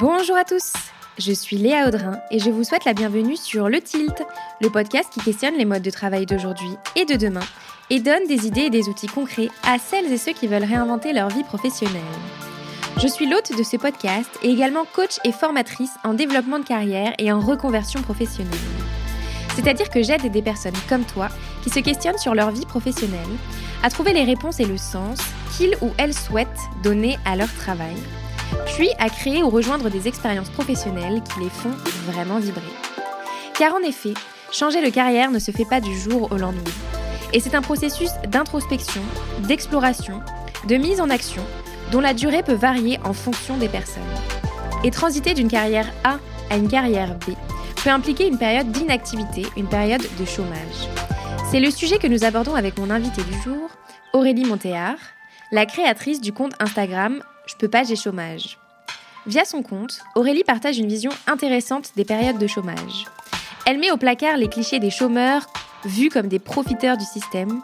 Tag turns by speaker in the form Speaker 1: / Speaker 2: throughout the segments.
Speaker 1: Bonjour à tous, je suis Léa Audrin et je vous souhaite la bienvenue sur Le Tilt, le podcast qui questionne les modes de travail d'aujourd'hui et de demain et donne des idées et des outils concrets à celles et ceux qui veulent réinventer leur vie professionnelle. Je suis l'hôte de ce podcast et également coach et formatrice en développement de carrière et en reconversion professionnelle. C'est-à-dire que j'aide des personnes comme toi qui se questionnent sur leur vie professionnelle, à trouver les réponses et le sens qu'ils ou elles souhaitent donner à leur travail, puis à créer ou rejoindre des expériences professionnelles qui les font vraiment vibrer. Car en effet, changer de carrière ne se fait pas du jour au lendemain. Et c'est un processus d'introspection, d'exploration, de mise en action, dont la durée peut varier en fonction des personnes. Et transiter d'une carrière A à une carrière B peut impliquer une période d'inactivité, une période de chômage. C'est le sujet que nous abordons avec mon invité du jour, Aurélie Montéard, la créatrice du compte Instagram Je peux pas, j'ai chômage. Via son compte, Aurélie partage une vision intéressante des périodes de chômage. Elle met au placard les clichés des chômeurs vus comme des profiteurs du système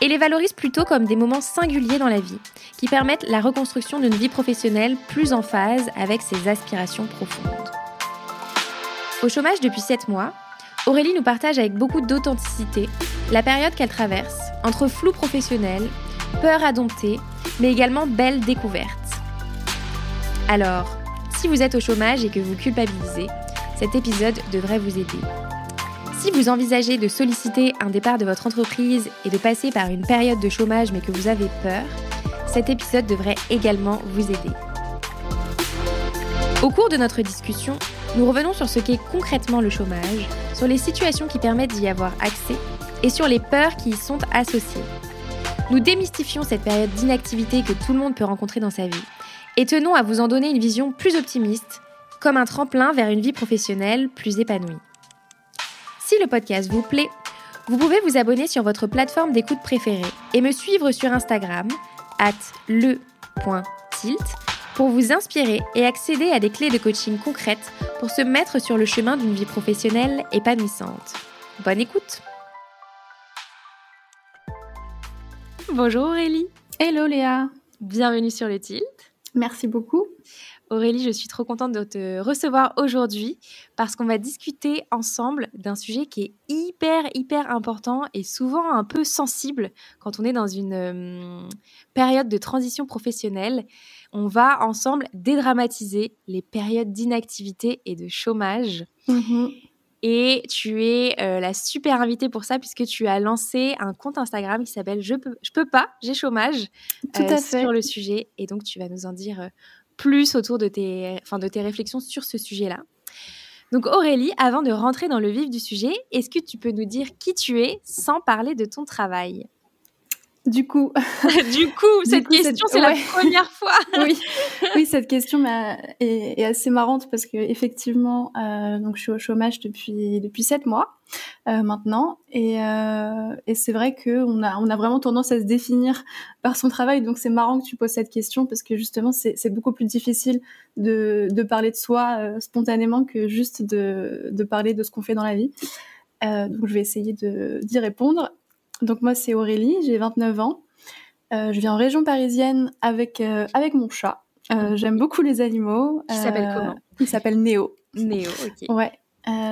Speaker 1: et les valorise plutôt comme des moments singuliers dans la vie qui permettent la reconstruction d'une vie professionnelle plus en phase avec ses aspirations profondes. Au chômage depuis 7 mois, Aurélie nous partage avec beaucoup d'authenticité la période qu'elle traverse entre flou professionnel, peur à dompter, mais également belle découverte. Alors, si vous êtes au chômage et que vous culpabilisez, cet épisode devrait vous aider. Si vous envisagez de solliciter un départ de votre entreprise et de passer par une période de chômage mais que vous avez peur, cet épisode devrait également vous aider. Au cours de notre discussion, nous revenons sur ce qu'est concrètement le chômage, sur les situations qui permettent d'y avoir accès et sur les peurs qui y sont associées. Nous démystifions cette période d'inactivité que tout le monde peut rencontrer dans sa vie et tenons à vous en donner une vision plus optimiste, comme un tremplin vers une vie professionnelle plus épanouie. Si le podcast vous plaît, vous pouvez vous abonner sur votre plateforme d'écoute préférée et me suivre sur Instagram, at le.tilt, pour vous inspirer et accéder à des clés de coaching concrètes pour se mettre sur le chemin d'une vie professionnelle épanouissante. Bonne écoute Bonjour Aurélie
Speaker 2: Hello Léa
Speaker 1: Bienvenue sur le Tilt
Speaker 2: Merci beaucoup.
Speaker 1: Aurélie, je suis trop contente de te recevoir aujourd'hui parce qu'on va discuter ensemble d'un sujet qui est hyper, hyper important et souvent un peu sensible quand on est dans une euh, période de transition professionnelle. On va ensemble dédramatiser les périodes d'inactivité et de chômage.
Speaker 2: Mhm.
Speaker 1: Et tu es euh, la super invitée pour ça puisque tu as lancé un compte Instagram qui s'appelle Je peux, je peux pas, j'ai chômage
Speaker 2: Tout
Speaker 1: euh,
Speaker 2: à fait.
Speaker 1: sur le sujet. Et donc tu vas nous en dire euh, plus autour de tes, enfin, de tes réflexions sur ce sujet-là. Donc Aurélie, avant de rentrer dans le vif du sujet, est-ce que tu peux nous dire qui tu es sans parler de ton travail?
Speaker 2: Du coup,
Speaker 1: Du coup, cette
Speaker 2: coup,
Speaker 1: question, c'est
Speaker 2: ouais.
Speaker 1: la première fois.
Speaker 2: oui, oui, cette question est, est assez marrante parce que effectivement, euh, donc je suis au chômage depuis depuis sept mois euh, maintenant, et, euh, et c'est vrai que on a on a vraiment tendance à se définir par son travail. Donc c'est marrant que tu poses cette question parce que justement c'est c'est beaucoup plus difficile de de parler de soi spontanément que juste de de parler de ce qu'on fait dans la vie. Euh, donc je vais essayer d'y répondre. Donc moi c'est Aurélie, j'ai 29 ans. Euh, je vis en région parisienne avec euh, avec mon chat. Euh, J'aime beaucoup les animaux.
Speaker 1: Qui s'appelle comment?
Speaker 2: Il s'appelle Néo.
Speaker 1: Néo, ok.
Speaker 2: Ouais.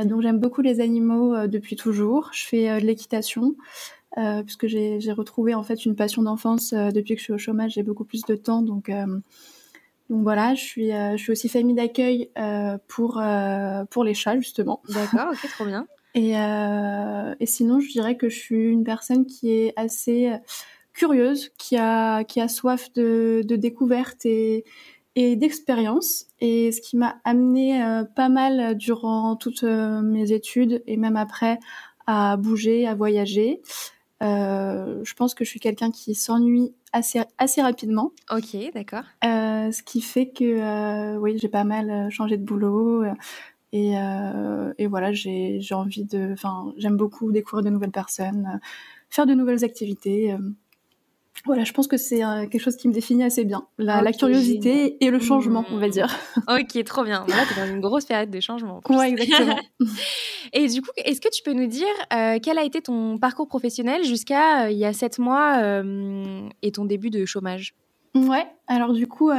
Speaker 2: Donc j'aime beaucoup les animaux depuis toujours. Je fais de l'équitation puisque j'ai j'ai retrouvé en fait une passion d'enfance depuis que je suis au chômage. J'ai beaucoup plus de temps, donc donc voilà. Je suis euh, je suis aussi famille d'accueil euh, pour euh, pour les chats justement.
Speaker 1: D'accord, ok, trop bien.
Speaker 2: Et, euh, et sinon, je dirais que je suis une personne qui est assez curieuse, qui a, qui a soif de, de découverte et, et d'expérience. Et ce qui m'a amené euh, pas mal durant toutes euh, mes études et même après à bouger, à voyager. Euh, je pense que je suis quelqu'un qui s'ennuie assez, assez rapidement.
Speaker 1: Ok, d'accord.
Speaker 2: Euh, ce qui fait que euh, oui, j'ai pas mal euh, changé de boulot euh, et, euh, et voilà, j'ai envie de, enfin, j'aime beaucoup découvrir de nouvelles personnes, euh, faire de nouvelles activités. euh. Voilà, je pense que c'est quelque chose qui me définit assez bien, la, curiosité et le changement, on va
Speaker 1: Mmh.
Speaker 2: dire.
Speaker 1: Ok, trop bien. Là, tu es dans une grosse période de changement.
Speaker 2: Ouais, exactement.
Speaker 1: Et du coup, est-ce que tu peux nous dire euh, quel a été ton parcours professionnel jusqu'à euh, il y a sept mois euh, et ton début de chômage?
Speaker 2: Ouais, alors du coup,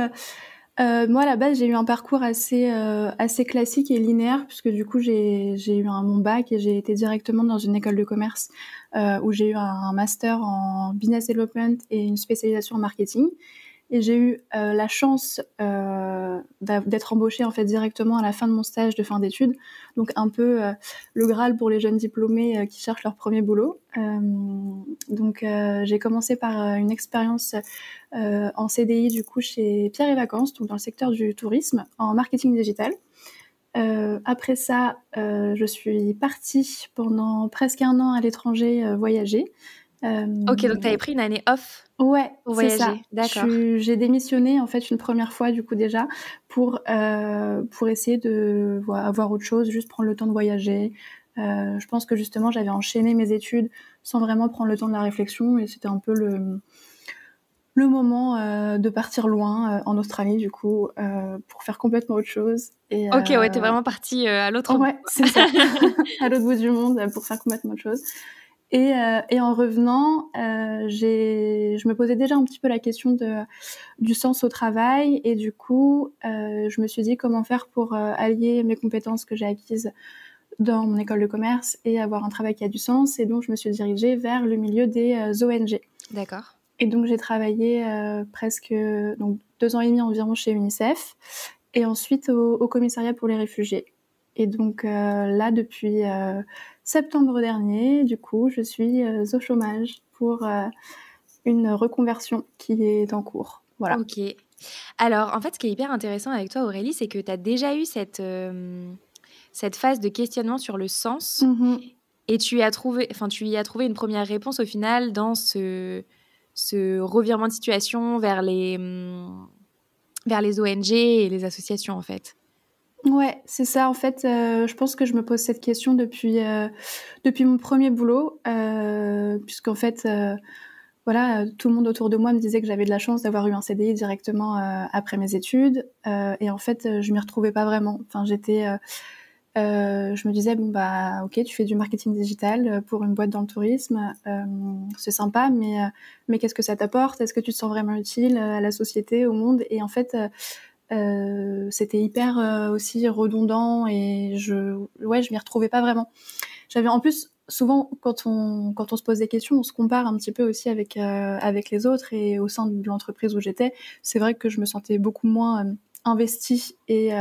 Speaker 2: euh, moi, à la base, j'ai eu un parcours assez, euh, classique et linéaire, puisque du coup, j'ai eu un, mon bac et j'ai été directement dans une école de commerce euh, où j'ai eu un, master en business development et une spécialisation en marketing. Et j'ai eu euh, la chance euh, d'être embauchée en fait directement à la fin de mon stage de fin d'études, donc un peu euh, le graal pour les jeunes diplômés qui cherchent leur premier boulot. donc j'ai commencé par une expérience en CDI du coup chez Pierre et Vacances, donc dans le secteur du tourisme en marketing digital. après ça, je suis partie pendant presque un an à l'étranger voyager.
Speaker 1: Ok, donc tu avais pris une année off
Speaker 2: Ouais, c'est ça. D'accord. J'ai démissionné en fait une première fois du coup déjà pour euh, pour essayer de avoir autre chose, juste prendre le temps de voyager. Euh, je pense que justement j'avais enchaîné mes études sans vraiment prendre le temps de la réflexion et c'était un peu le le moment euh, de partir loin euh, en Australie du coup pour faire complètement autre chose.
Speaker 1: Et, ok, ouais, t'es vraiment partie à l'autre.
Speaker 2: Ouais, c'est ça, à l'autre bout du monde pour faire complètement autre chose. Et, euh, et, en revenant, euh, je me posais déjà un petit peu la question de, du sens au travail. Et du coup, euh, je me suis dit comment faire pour euh, allier mes compétences que j'ai acquises dans mon école de commerce et avoir un travail qui a du sens. Et donc, je me suis dirigée vers le milieu des ONG.
Speaker 1: D'accord.
Speaker 2: Et donc, j'ai travaillé presque donc, deux ans et demi environ chez UNICEF et ensuite au, au commissariat pour les réfugiés. Et donc là, depuis septembre dernier, du coup, je suis euh, au chômage pour euh, une reconversion qui est en cours. Voilà.
Speaker 1: Ok. Alors, en fait, ce qui est hyper intéressant avec toi, Aurélie, c'est que tu as déjà eu cette, euh, cette phase de questionnement sur le sens. Mmh et tu y, as trouvé, enfin, tu y as trouvé une première réponse au final dans ce, ce revirement de situation vers les, vers les ONG et les associations, en fait.
Speaker 2: Ouais, c'est ça. En fait, euh, je pense que je me pose cette question depuis euh, depuis mon premier boulot, euh, puisqu'en fait, voilà, tout le monde autour de moi me disait que j'avais de la chance d'avoir eu un CDI directement après mes études, et en fait, je m'y retrouvais pas vraiment. Enfin, j'étais, je me disais bon bah ok, tu fais du marketing digital pour une boîte dans le tourisme, c'est sympa, mais mais qu'est-ce que ça t'apporte? Est-ce que tu te sens vraiment utile à la société, au monde? Et en fait euh, c'était hyper euh, aussi redondant et je, ouais, je m'y retrouvais pas vraiment. J'avais en plus souvent quand on quand on se pose des questions, on se compare un petit peu aussi avec euh, avec les autres et au sein de l'entreprise où j'étais, c'est vrai que je me sentais beaucoup moins investie et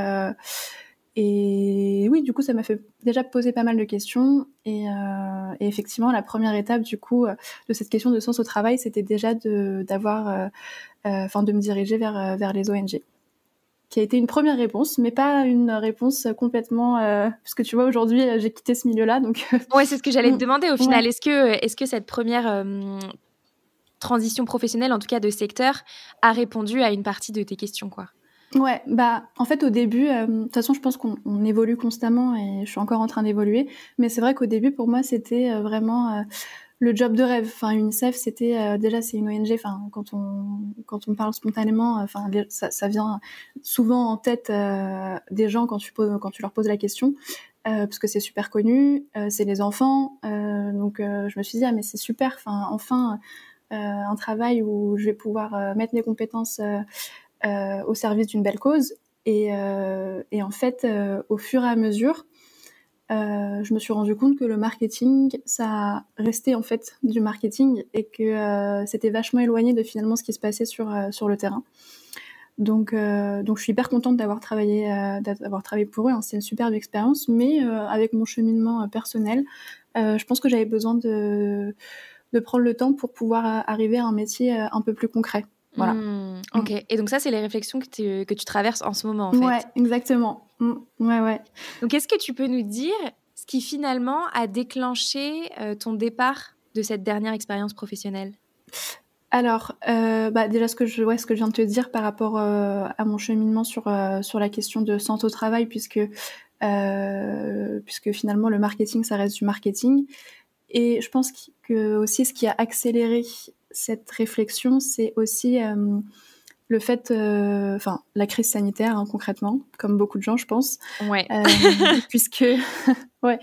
Speaker 2: et oui, du coup, ça m'a fait déjà poser pas mal de questions. Et, effectivement, la première étape, du coup, de cette question de sens au travail, c'était déjà de d'avoir, de me diriger vers vers les ONG qui a été une première réponse, mais pas une réponse complètement euh, parce que tu vois aujourd'hui euh, j'ai quitté ce milieu-là donc.
Speaker 1: Euh, ouais, c'est ce que j'allais te mm. demander au final. Est-ce que est-ce que cette première transition professionnelle, en tout cas de secteur, a répondu à une partie de tes questions quoi?
Speaker 2: Ouais, bah en fait au début, de toute façon je pense qu'on évolue constamment et je suis encore en train d'évoluer, mais c'est vrai qu'au début pour moi c'était vraiment le job de rêve. Enfin, UNICEF, c'était euh, déjà c'est une ONG. Enfin, quand on quand on parle spontanément, euh, enfin ça, ça, vient souvent en tête euh, des gens quand tu poses quand tu leur poses la question, parce que c'est super connu. c'est les enfants. donc je me suis dit ah mais c'est super. Enfin enfin un travail où je vais pouvoir mettre mes compétences au service d'une belle cause. Et, et en fait, au fur et à mesure, euh, je me suis rendu compte que le marketing, ça restait en fait du marketing et que euh, c'était vachement éloigné de finalement ce qui se passait sur, euh, sur le terrain. Donc, donc je suis hyper contente d'avoir travaillé, d'avoir travaillé pour eux. Hein. C'est une superbe expérience, mais avec mon cheminement personnel, je pense que j'avais besoin de, de prendre le temps pour pouvoir arriver à un métier un peu plus concret. Voilà.
Speaker 1: Mmh, ok. Et donc ça, c'est les réflexions que tu, que tu traverses en ce moment, en fait.
Speaker 2: Ouais, exactement. Mmh, ouais, ouais.
Speaker 1: Donc, est-ce que tu peux nous dire ce qui finalement a déclenché euh, ton départ de cette dernière expérience professionnelle?
Speaker 2: Alors, euh, bah déjà ce que je, ouais, ce que je viens de te dire par rapport euh, à mon cheminement sur sur la question de santé au travail, puisque puisque finalement le marketing ça reste du marketing, et je pense que aussi ce qui a accéléré cette réflexion, c'est aussi euh, le fait, euh, enfin, la crise sanitaire hein, concrètement, comme beaucoup de gens, je pense.
Speaker 1: Ouais. Euh,
Speaker 2: puisque, ouais,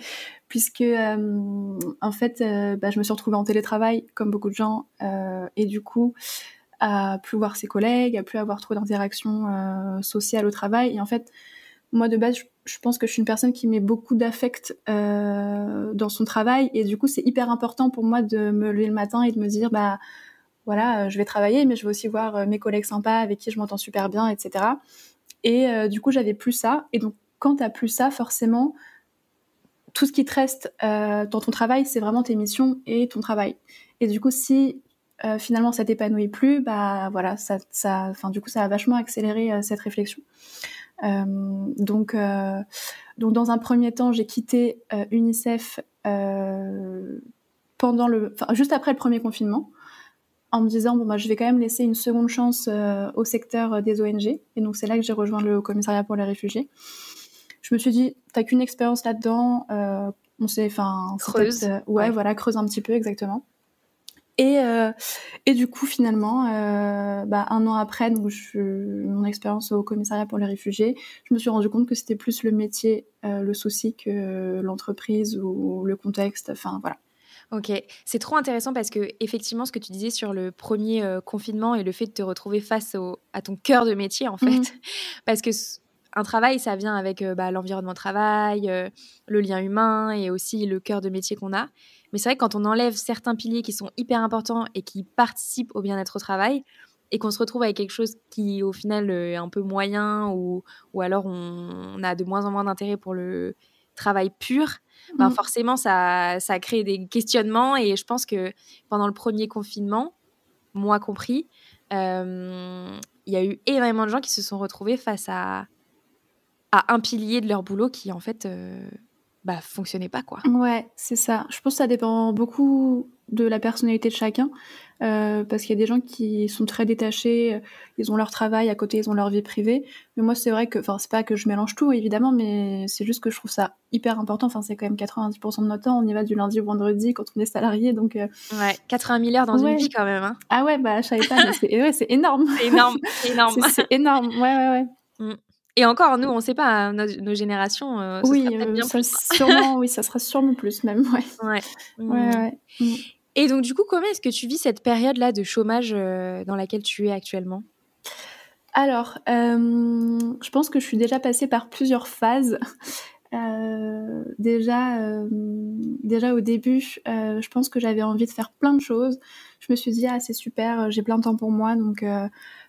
Speaker 2: puisque en fait, bah, je me suis retrouvée en télétravail, comme beaucoup de gens, et du coup, à plus voir ses collègues, à plus avoir trop d'interactions sociales au travail. Et en fait, moi de base, je, pense que je suis une personne qui met beaucoup d'affect dans son travail, et du coup, c'est hyper important pour moi de me lever le matin et de me dire, bah voilà, je vais travailler, mais je vais aussi voir mes collègues sympas avec qui je m'entends super bien, etc. Et du coup, j'avais plus ça. Et donc, quand t'as plus ça, forcément, tout ce qui te reste euh, dans ton travail, c'est vraiment tes missions et ton travail. Et du coup, si euh, finalement ça t'épanouit plus, bah voilà, ça, ça, enfin du coup, ça a vachement accéléré euh, cette réflexion. Donc, donc dans un premier temps, j'ai quitté UNICEF pendant le, enfin juste après le premier confinement, en me disant bon bah je vais quand même laisser une seconde chance au secteur des ONG. Et donc c'est là que j'ai rejoint le commissariat pour les réfugiés je me suis dit, t'as qu'une expérience là-dedans, euh, on sait, enfin,
Speaker 1: creuse.
Speaker 2: Euh, ouais, voilà, creuse un petit peu, exactement. Et, euh, et du coup, finalement, bah, un an après, donc je, mon expérience au commissariat pour les réfugiés, je me suis rendu compte que c'était plus le métier, le souci que l'entreprise ou le contexte. Enfin, voilà.
Speaker 1: Ok, c'est trop intéressant parce que effectivement, ce que tu disais sur le premier confinement et le fait de te retrouver face à ton cœur de métier, en fait, mmh. parce que un travail, ça vient avec euh, bah, l'environnement de travail, euh, le lien humain et aussi le cœur de métier qu'on a. Mais c'est vrai que quand on enlève certains piliers qui sont hyper importants et qui participent au bien-être au travail, et qu'on se retrouve avec quelque chose qui au final euh, est un peu moyen ou, ou alors on, a de moins en moins d'intérêt pour le travail pur, ben forcément ça, ça crée des questionnements et je pense que pendant le premier confinement, moi compris, il y a eu énormément de gens qui se sont retrouvés face à à un pilier de leur boulot qui en fait euh, bah, fonctionnait pas quoi.
Speaker 2: Ouais, c'est ça. Je pense que ça dépend beaucoup de la personnalité de chacun euh, parce qu'il y a des gens qui sont très détachés, euh, ils ont leur travail à côté, ils ont leur vie privée. Mais moi c'est vrai que, enfin c'est pas que je mélange tout évidemment, mais c'est juste que je trouve ça hyper important. Enfin c'est quand même 90% de notre temps, on y va du lundi au vendredi quand on est salarié, donc.
Speaker 1: Euh, ouais, 80 000 heures dans une vie quand même. Hein.
Speaker 2: Ah ouais, bah je savais pas, mais c'est ouais, énorme.
Speaker 1: C'est énorme, c'est énorme.
Speaker 2: c'est énorme, ouais ouais ouais.
Speaker 1: Mm. Et encore, nous, on ne sait pas, nos, générations. Euh,
Speaker 2: oui, euh, bien ça, sûrement, oui, ça sera sûrement plus même. Ouais.
Speaker 1: Ouais.
Speaker 2: ouais, ouais.
Speaker 1: Mm. Et donc, du coup, comment est-ce que tu vis cette période-là de chômage euh, dans laquelle tu es actuellement?
Speaker 2: Alors, je pense que je suis déjà passée par plusieurs phases. déjà, déjà au début, je pense que j'avais envie de faire plein de choses. Je me suis dit ah c'est super, j'ai plein de temps pour moi, donc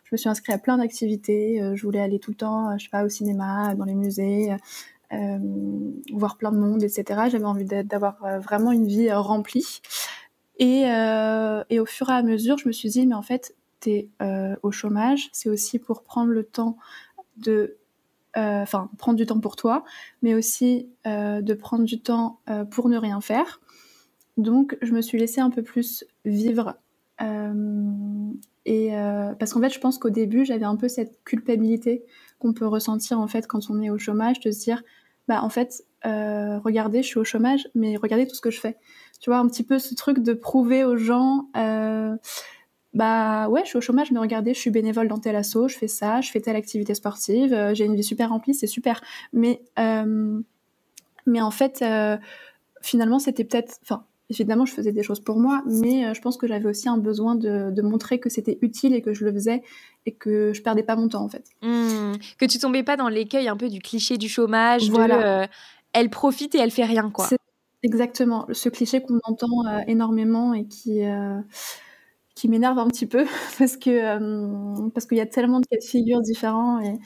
Speaker 2: je me suis inscrite à plein d'activités. Euh, je voulais aller tout le temps, euh, je sais pas, au cinéma, dans les musées, euh, voir plein de monde, etc. J'avais envie d'avoir vraiment une vie remplie. Et, au fur et à mesure, je me suis dit, mais en fait, tu es au chômage, c'est aussi pour prendre le temps de enfin prendre du temps pour toi, mais aussi de prendre du temps pour ne rien faire. Donc je me suis laissée un peu plus vivre euh, parce qu'en fait, je pense qu'au début, j'avais un peu cette culpabilité qu'on peut ressentir en fait quand on est au chômage, de se dire, bah en fait, euh, regardez, je suis au chômage, mais regardez tout ce que je fais. Tu vois, un petit peu ce truc de prouver aux gens, euh, bah ouais, je suis au chômage, mais regardez, je suis bénévole dans tel asso, je fais ça, je fais telle activité sportive, j'ai une vie super remplie, c'est super. Mais mais en fait, finalement, c'était peut-être, enfin, évidemment, je faisais des choses pour moi, mais euh, je pense que j'avais aussi un besoin de, montrer que c'était utile et que je le faisais et que je perdais pas mon temps en fait.
Speaker 1: Mmh. que tu tombais pas dans l'écueil un peu du cliché du chômage, voilà. Euh, elle profite et elle fait rien quoi.
Speaker 2: Exactement, ce cliché qu'on entend euh, énormément et qui qui m'énerve un petit peu parce que parce qu'il y a tellement de cas de figure différents et,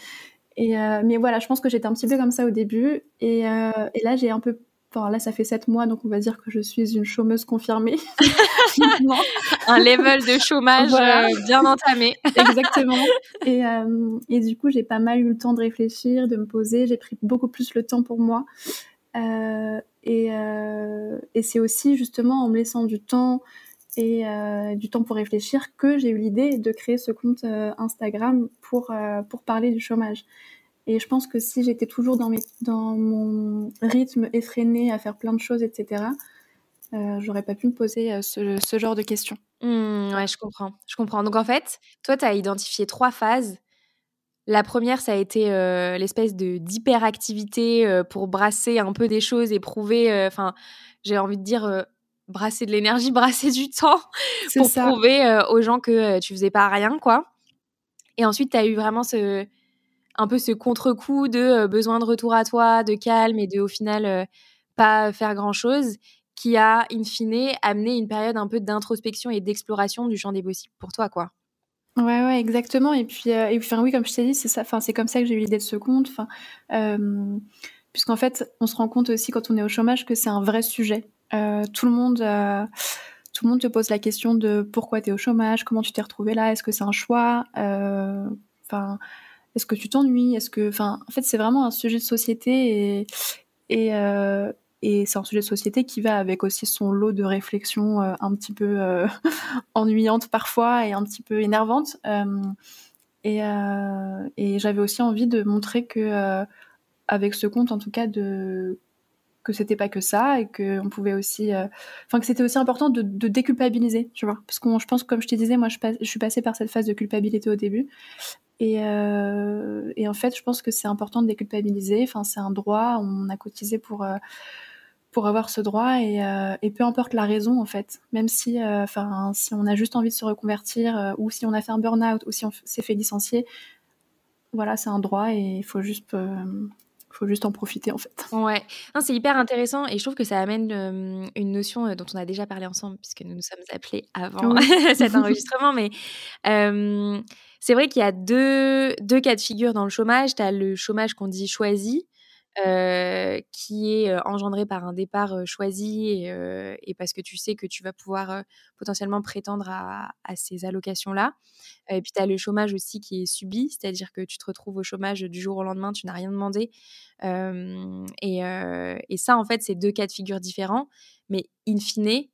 Speaker 2: et mais voilà, je pense que j'étais un petit peu comme ça au début et, et là j'ai un peu là, ça fait sept mois, donc on va dire que je suis une chômeuse confirmée.
Speaker 1: un level de chomage euh, bien entamé.
Speaker 2: Exactement. Et, euh, et, du coup, j'ai pas mal eu le temps de réfléchir, de me poser. J'ai pris beaucoup plus le temps pour moi. Euh, et, et c'est aussi justement en me laissant du temps et du temps pour réfléchir que j'ai eu l'idée de créer ce compte Instagram pour, pour parler du chômage. Et je pense que si j'étais toujours dans, mes, dans mon rythme effréné à faire plein de choses, etc., euh, j'aurais pas pu me poser euh, ce, ce, genre de questions.
Speaker 1: Mmh, ouais, je comprends. Je comprends. Donc en fait, toi, tu as identifié trois phases. La première, ça a été euh, l'espèce de d'hyperactivité pour brasser un peu des choses et prouver. Enfin, j'ai envie de dire brasser de l'énergie, brasser du temps pour prouver aux gens que tu faisais pas rien, quoi. Et ensuite, tu as eu vraiment ce, un peu ce contre-coup de besoin de retour à toi, de calme et de, au final, pas faire grand-chose qui a, in fine, amené une période un peu d'introspection et d'exploration du champ des possibles pour toi, quoi.
Speaker 2: Ouais, ouais, exactement. Et puis, et enfin, oui, comme je t'ai dit, c'est ça. Enfin, c'est comme ça que j'ai eu l'idée de ce compte. Enfin, puisqu'en fait, on se rend compte aussi quand on est au chômage que c'est un vrai sujet. tout le monde tout le monde te pose la question de pourquoi tu es au chômage, comment tu t'es retrouvé là, est-ce que c'est un choix, euh, enfin, est-ce que tu t'ennuies, est-ce que, enfin, en fait, c'est vraiment un sujet de société et et, euh, c'est un sujet de société qui va avec aussi son lot de réflexions euh, un petit peu ennuyantes parfois et un petit peu énervantes. et, et j'avais aussi envie de montrer que avec ce compte, en tout cas, de que c'était pas que ça et que on pouvait aussi euh, que c'était aussi important de, déculpabiliser tu vois. Parce que je pense comme je te disais moi je, je, suis passée par cette phase de culpabilité au début. Et, euh, et en fait je pense que c'est important de déculpabiliser. Enfin c'est un droit on a cotisé pour euh, pour avoir ce droit et, et, peu importe la raison en fait. Même si enfin si on a juste envie de se reconvertir ou si on a fait un burn-out ou si on s'est fait licencier voilà c'est un droit et il faut juste faut juste en profiter en fait.
Speaker 1: Ouais, c'est hyper intéressant et je trouve que ça amène euh, une notion euh, dont on a déjà parlé ensemble puisque nous nous sommes appelés avant cet enregistrement, mais euh, c'est vrai qu'il y a deux, deux cas de figure dans le chômage. Tu as le chômage qu'on dit choisi, euh, qui est engendré par un départ choisi et, et, parce que tu sais que tu vas pouvoir potentiellement prétendre à, à ces allocations-là. Et puis tu as le chômage aussi qui est subi, c'est-à-dire que tu te retrouves au chômage du jour au lendemain, tu n'as rien demandé. Et, et, ça, en fait, c'est deux cas de figure différents, mais in fine,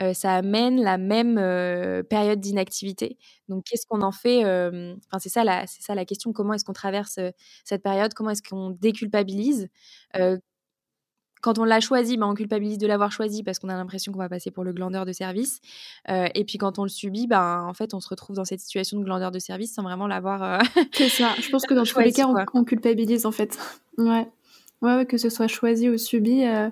Speaker 1: euh, ça amène la même euh, période d'inactivité. Donc, qu'est-ce qu'on en fait Enfin, c'est ça, la, c'est ça la question. Comment est-ce qu'on traverse cette période? Comment est-ce qu'on déculpabilise? Quand on l'a choisi, ben, on culpabilise de l'avoir choisi parce qu'on a l'impression qu'on va passer pour le glandeur de service. et puis quand on le subit, ben, en fait, on se retrouve dans cette situation de glandeur de service sans vraiment l'avoir.
Speaker 2: c'est ça. Je pense que dans tous les cas, on, culpabilise en fait. Ouais. Ouais, que ce soit choisi ou subi, euh,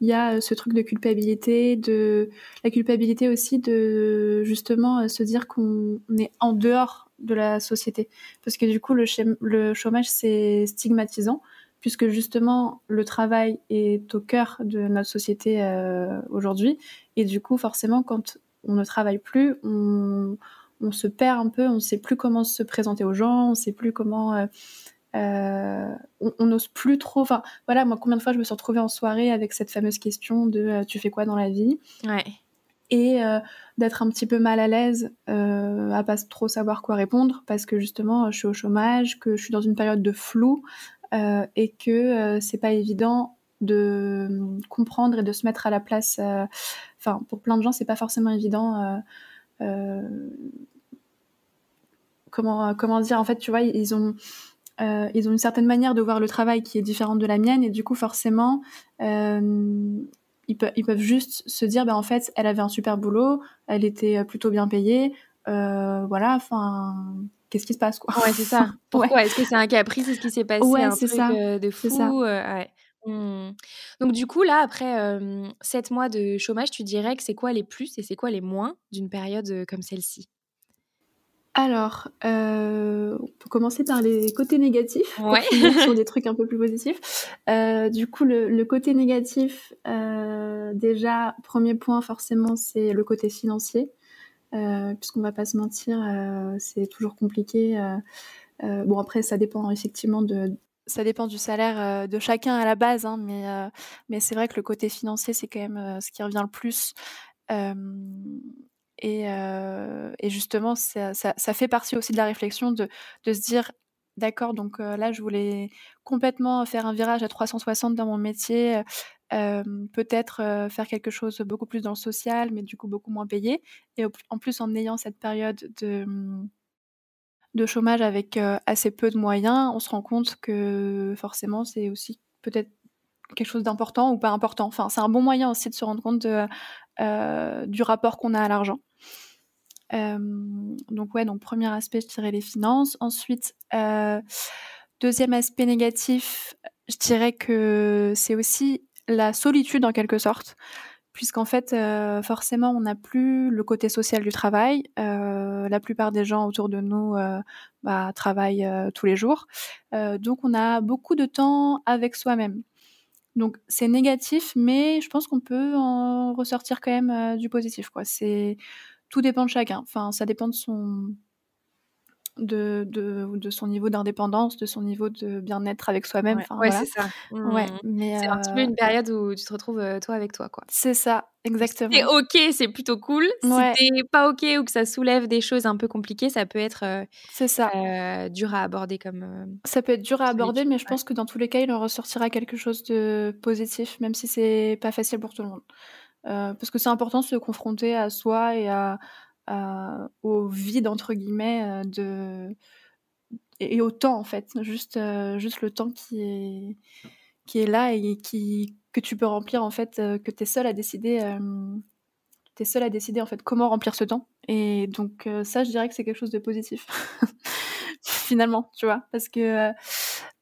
Speaker 2: il y a euh, ce truc de culpabilité, de la culpabilité aussi de justement euh, se dire qu'on est en dehors de la société, parce que du coup le, chômage c'est stigmatisant, puisque justement le travail est au cœur de notre société aujourd'hui, et du coup forcément quand on ne travaille plus, on, on se perd un peu, on ne sait plus comment se présenter aux gens, on ne sait plus comment euh, on n'ose plus trop. Enfin, voilà, moi, combien de fois je me suis retrouvée en soirée avec cette fameuse question de euh, tu fais quoi dans la vie?
Speaker 1: Ouais.
Speaker 2: Et euh, d'être un petit peu mal à l'aise à pas trop savoir quoi répondre parce que justement, je suis au chômage, que je suis dans une période de flou et que c'est pas évident de comprendre et de se mettre à la place. Enfin, pour plein de gens, c'est pas forcément évident. comment, comment dire En fait, tu vois, ils ont euh, ils ont une certaine manière de voir le travail qui est différente de la mienne et du coup forcément euh, ils, peuvent, ils peuvent juste se dire ben en fait elle avait un super boulot elle était plutôt bien payée euh, voilà enfin qu'est-ce qui se passe quoi?
Speaker 1: Ouais c'est ça pourquoi est-ce que c'est un caprice? Est-ce qui s'est passé
Speaker 2: ouais,
Speaker 1: un
Speaker 2: truc
Speaker 1: ça. de fou? ça. Ouais. Mmh. Donc du coup là après sept mois de chômage tu dirais que c'est quoi les plus et c'est quoi les moins d'une période comme celle-ci?
Speaker 2: Alors, euh, on peut commencer par les côtés négatifs,
Speaker 1: ouais.
Speaker 2: sur des trucs un peu plus positifs. Euh, du coup, le, côté négatif, euh, déjà, premier point forcément, c'est le côté financier, puisqu'on va pas se mentir, c'est toujours compliqué. bon, après, ça dépend effectivement de, ça dépend du salaire de chacun à la base, hein, mais, mais c'est vrai que le côté financier, c'est quand même ce qui revient le plus. Et, justement, ça, fait partie aussi de la réflexion de, se dire, d'accord, donc là, je voulais complètement faire un virage à 360 dans mon métier, peut-être faire quelque chose beaucoup plus dans le social, mais du coup beaucoup moins payé. Et en plus, en ayant cette période de, de chômage avec assez peu de moyens, on se rend compte que forcément, c'est aussi peut-être quelque chose d'important ou pas important. Enfin, c'est un bon moyen aussi de se rendre compte de, du rapport qu'on a à l'argent. Euh, donc ouais, donc premier aspect, je dirais les finances. Ensuite, euh, deuxième aspect négatif, je dirais que c'est aussi la solitude en quelque sorte, puisqu'en fait, euh, forcément, on n'a plus le côté social du travail. Euh, la plupart des gens autour de nous euh, bah, travaillent tous les jours. donc, on a beaucoup de temps avec soi-même. Donc, c'est négatif, mais je pense qu'on peut en ressortir quand même du positif. Quoi. C'est tout dépend de chacun. Enfin, ça dépend de son de, de, de son niveau d'indépendance, de son niveau de bien-être avec soi-même.
Speaker 1: Ouais, c'est ça.
Speaker 2: Ouais, mmh. mais
Speaker 1: c'est un petit peu une période où tu te retrouves toi avec toi, quoi.
Speaker 2: C'est ça, exactement.
Speaker 1: C'est ok, c'est plutôt cool. Si t'es pas ok ou que ça soulève des choses un peu compliquées, ça peut être.
Speaker 2: c'est ça.
Speaker 1: dur à aborder comme.
Speaker 2: ça peut être dur à aborder, mais je pense que dans tous les cas, il en ressortira quelque chose de positif, même si c'est pas facile pour tout le monde. parce que c'est important de se confronter à soi et à, euh, au vide entre guillemets euh, de et, au temps en fait, juste euh, juste le temps qui est qui est là et qui que tu peux remplir en fait, que tu es seul à décider es à décider en fait comment remplir ce temps. Et donc ça, je dirais que c'est quelque chose de positif. Finalement, tu vois, parce que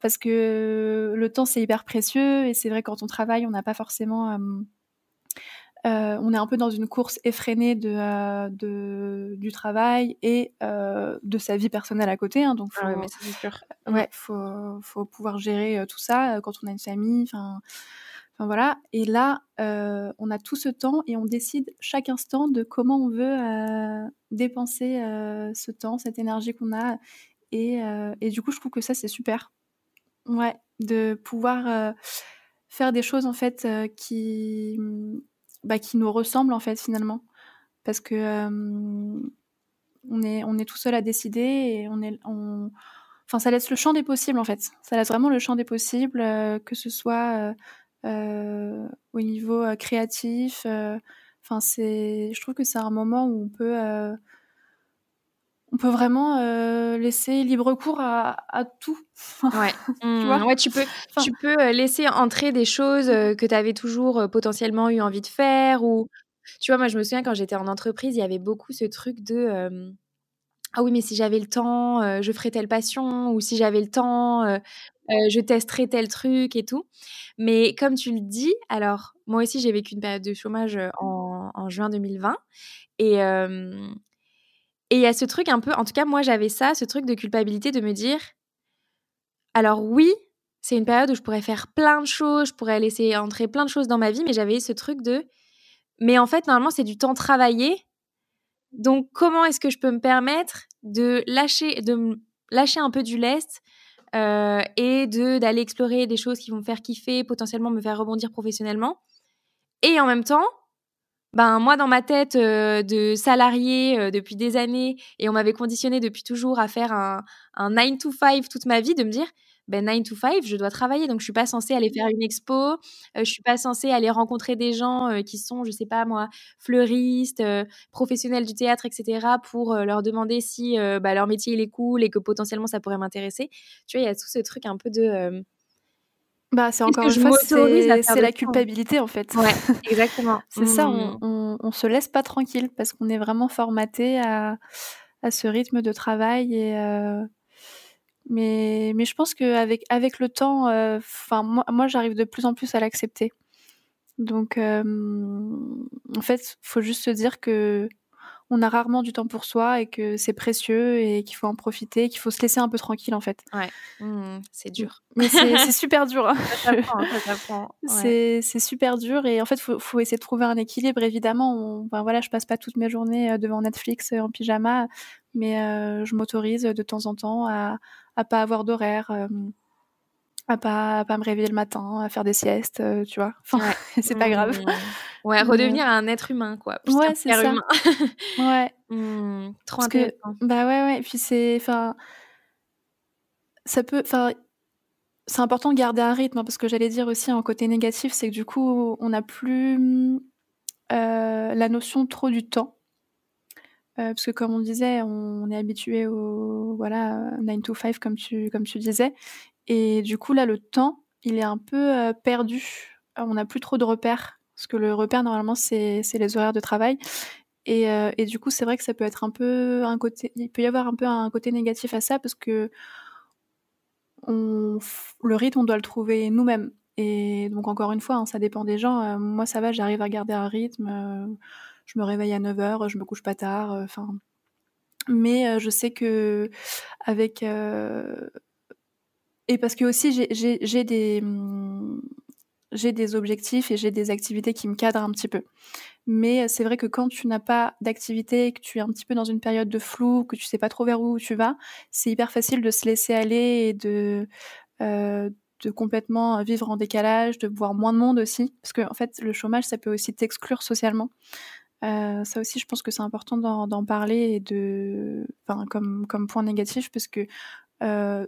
Speaker 2: parce que le temps c'est hyper précieux et c'est vrai quand on travaille, on n'a pas forcément euh, on est un peu dans une course effrénée de, euh, du travail et euh, de sa vie personnelle à côté. Hein, donc,
Speaker 1: faut, mais c'est sûr.
Speaker 2: Ouais, faut, faut pouvoir gérer tout ça quand on a une famille. Enfin, voilà. Et là, on a tout ce temps et on décide chaque instant de comment on veut dépenser ce temps, cette énergie qu'on a. Et, et, du coup, je trouve que ça, c'est super. Ouais, de pouvoir faire des choses en fait qui bah, qui nous ressemblent en fait finalement, parce que on est on est tout seul à décider et on est enfin ça laisse le champ des possibles en fait, ça laisse vraiment le champ des possibles, que ce soit au niveau créatif, enfin c'est je trouve que c'est un moment où on peut on peut vraiment laisser libre cours à, à tout.
Speaker 1: ouais. tu, mmh, vois ouais, tu peux, tu peux laisser entrer des choses que tu avais toujours potentiellement eu envie de faire. Ou, tu vois, moi, je me souviens quand j'étais en entreprise, il y avait beaucoup ce truc de Ah oui, mais si j'avais le temps, je ferais telle passion. Ou si j'avais le temps, je testerais tel truc et tout. Mais comme tu le dis, alors, moi aussi, j'ai vécu une période de chômage en, en juin 2020. Et et il y a ce truc un peu, en tout cas moi j'avais ça, ce truc de culpabilité de me dire, alors oui, c'est une période où je pourrais faire plein de choses, je pourrais laisser entrer plein de choses dans ma vie, mais j'avais ce truc de, mais en fait normalement c'est du temps travaillé, donc comment est-ce que je peux me permettre de lâcher, de lâcher un peu du lest euh, et de d'aller explorer des choses qui vont me faire kiffer, potentiellement me faire rebondir professionnellement, et en même temps ben moi dans ma tête euh, de salarié euh, depuis des années et on m'avait conditionné depuis toujours à faire un, un 9 to 5 toute ma vie de me dire ben 9 to 5 je dois travailler. Donc je suis pas censée aller faire une expo euh, je suis pas censée aller rencontrer des gens qui sont je sais pas moi fleuristes professionnels du théâtre etc pour leur demander si bah, leur métier il est cool et que potentiellement ça pourrait m'intéresser. Tu vois il y a tout ce truc un peu de
Speaker 2: bah, c'est encore une fois, c'est la culpabilité en fait.
Speaker 1: Ouais, exactement.
Speaker 2: c'est ça, mmh. on, on, se laisse pas tranquille parce qu'on est vraiment formaté à, à ce rythme de travail et euh, mais, mais je pense qu'avec avec le temps, euh, moi, moi j'arrive de plus en plus à l'accepter. Donc euh, en fait, faut juste se dire que on a rarement du temps pour soi et que c'est précieux et qu'il faut en profiter, qu'il faut se laisser un peu tranquille en fait.
Speaker 1: Ouais, mmh, c'est dur.
Speaker 2: Mais c'est super dur. Hein.
Speaker 1: C'est
Speaker 2: super dur et en fait, faut, faut essayer de trouver un équilibre. Évidemment, on, voilà, je passe pas toutes mes journées euh, devant Netflix euh, en pyjama, mais euh, je m'autorise de temps en temps à, à pas avoir d'horaire à pas pas me réveiller le matin, à faire des siestes, euh, tu vois. Enfin, c'est pas grave. Mmh.
Speaker 1: Ouais, redevenir un être humain, quoi.
Speaker 2: ouais, c'est ça. Humain. ouais.
Speaker 1: Mmh, trop intéressant.
Speaker 2: bah ouais, ouais. Et puis c'est, enfin, ça peut, enfin, c'est important de garder un rythme hein, parce que j'allais dire aussi un côté négatif, c'est que du coup, on n'a plus euh, la notion trop du temps. Euh, parce que comme on disait, on, est habitué au voilà 9 to 5 comme tu comme tu disais et du coup, là, le temps, il est un peu euh, perdu. On n'a plus trop de repères. Parce que le repère, normalement, c'est les horaires de travail. Et, euh, et du coup, c'est vrai que ça peut être un peu un côté. Il peut y avoir un peu un côté négatif à ça parce que on, le rythme, on doit le trouver nous-mêmes. Et donc, encore une fois, hein, ça dépend des gens. moi, ça va, j'arrive à garder un rythme. je me réveille à 9h, je me couche pas tard. Enfin, mais je sais que avec et parce que aussi j'ai des mmh, j'ai des objectifs et j'ai des activités qui me cadrent un petit peu. Mais c'est vrai que quand tu n'as pas d'activité, que tu es un petit peu dans une période de flou, que tu sais pas trop vers où tu vas, c'est hyper facile de se laisser aller et de euh, de complètement vivre en décalage, de voir moins de monde aussi, parce que en fait le chômage ça peut aussi t'exclure socialement. Euh, ça aussi, je pense que c'est important d'en parler et de, enfin, comme, comme point négatif, parce que euh,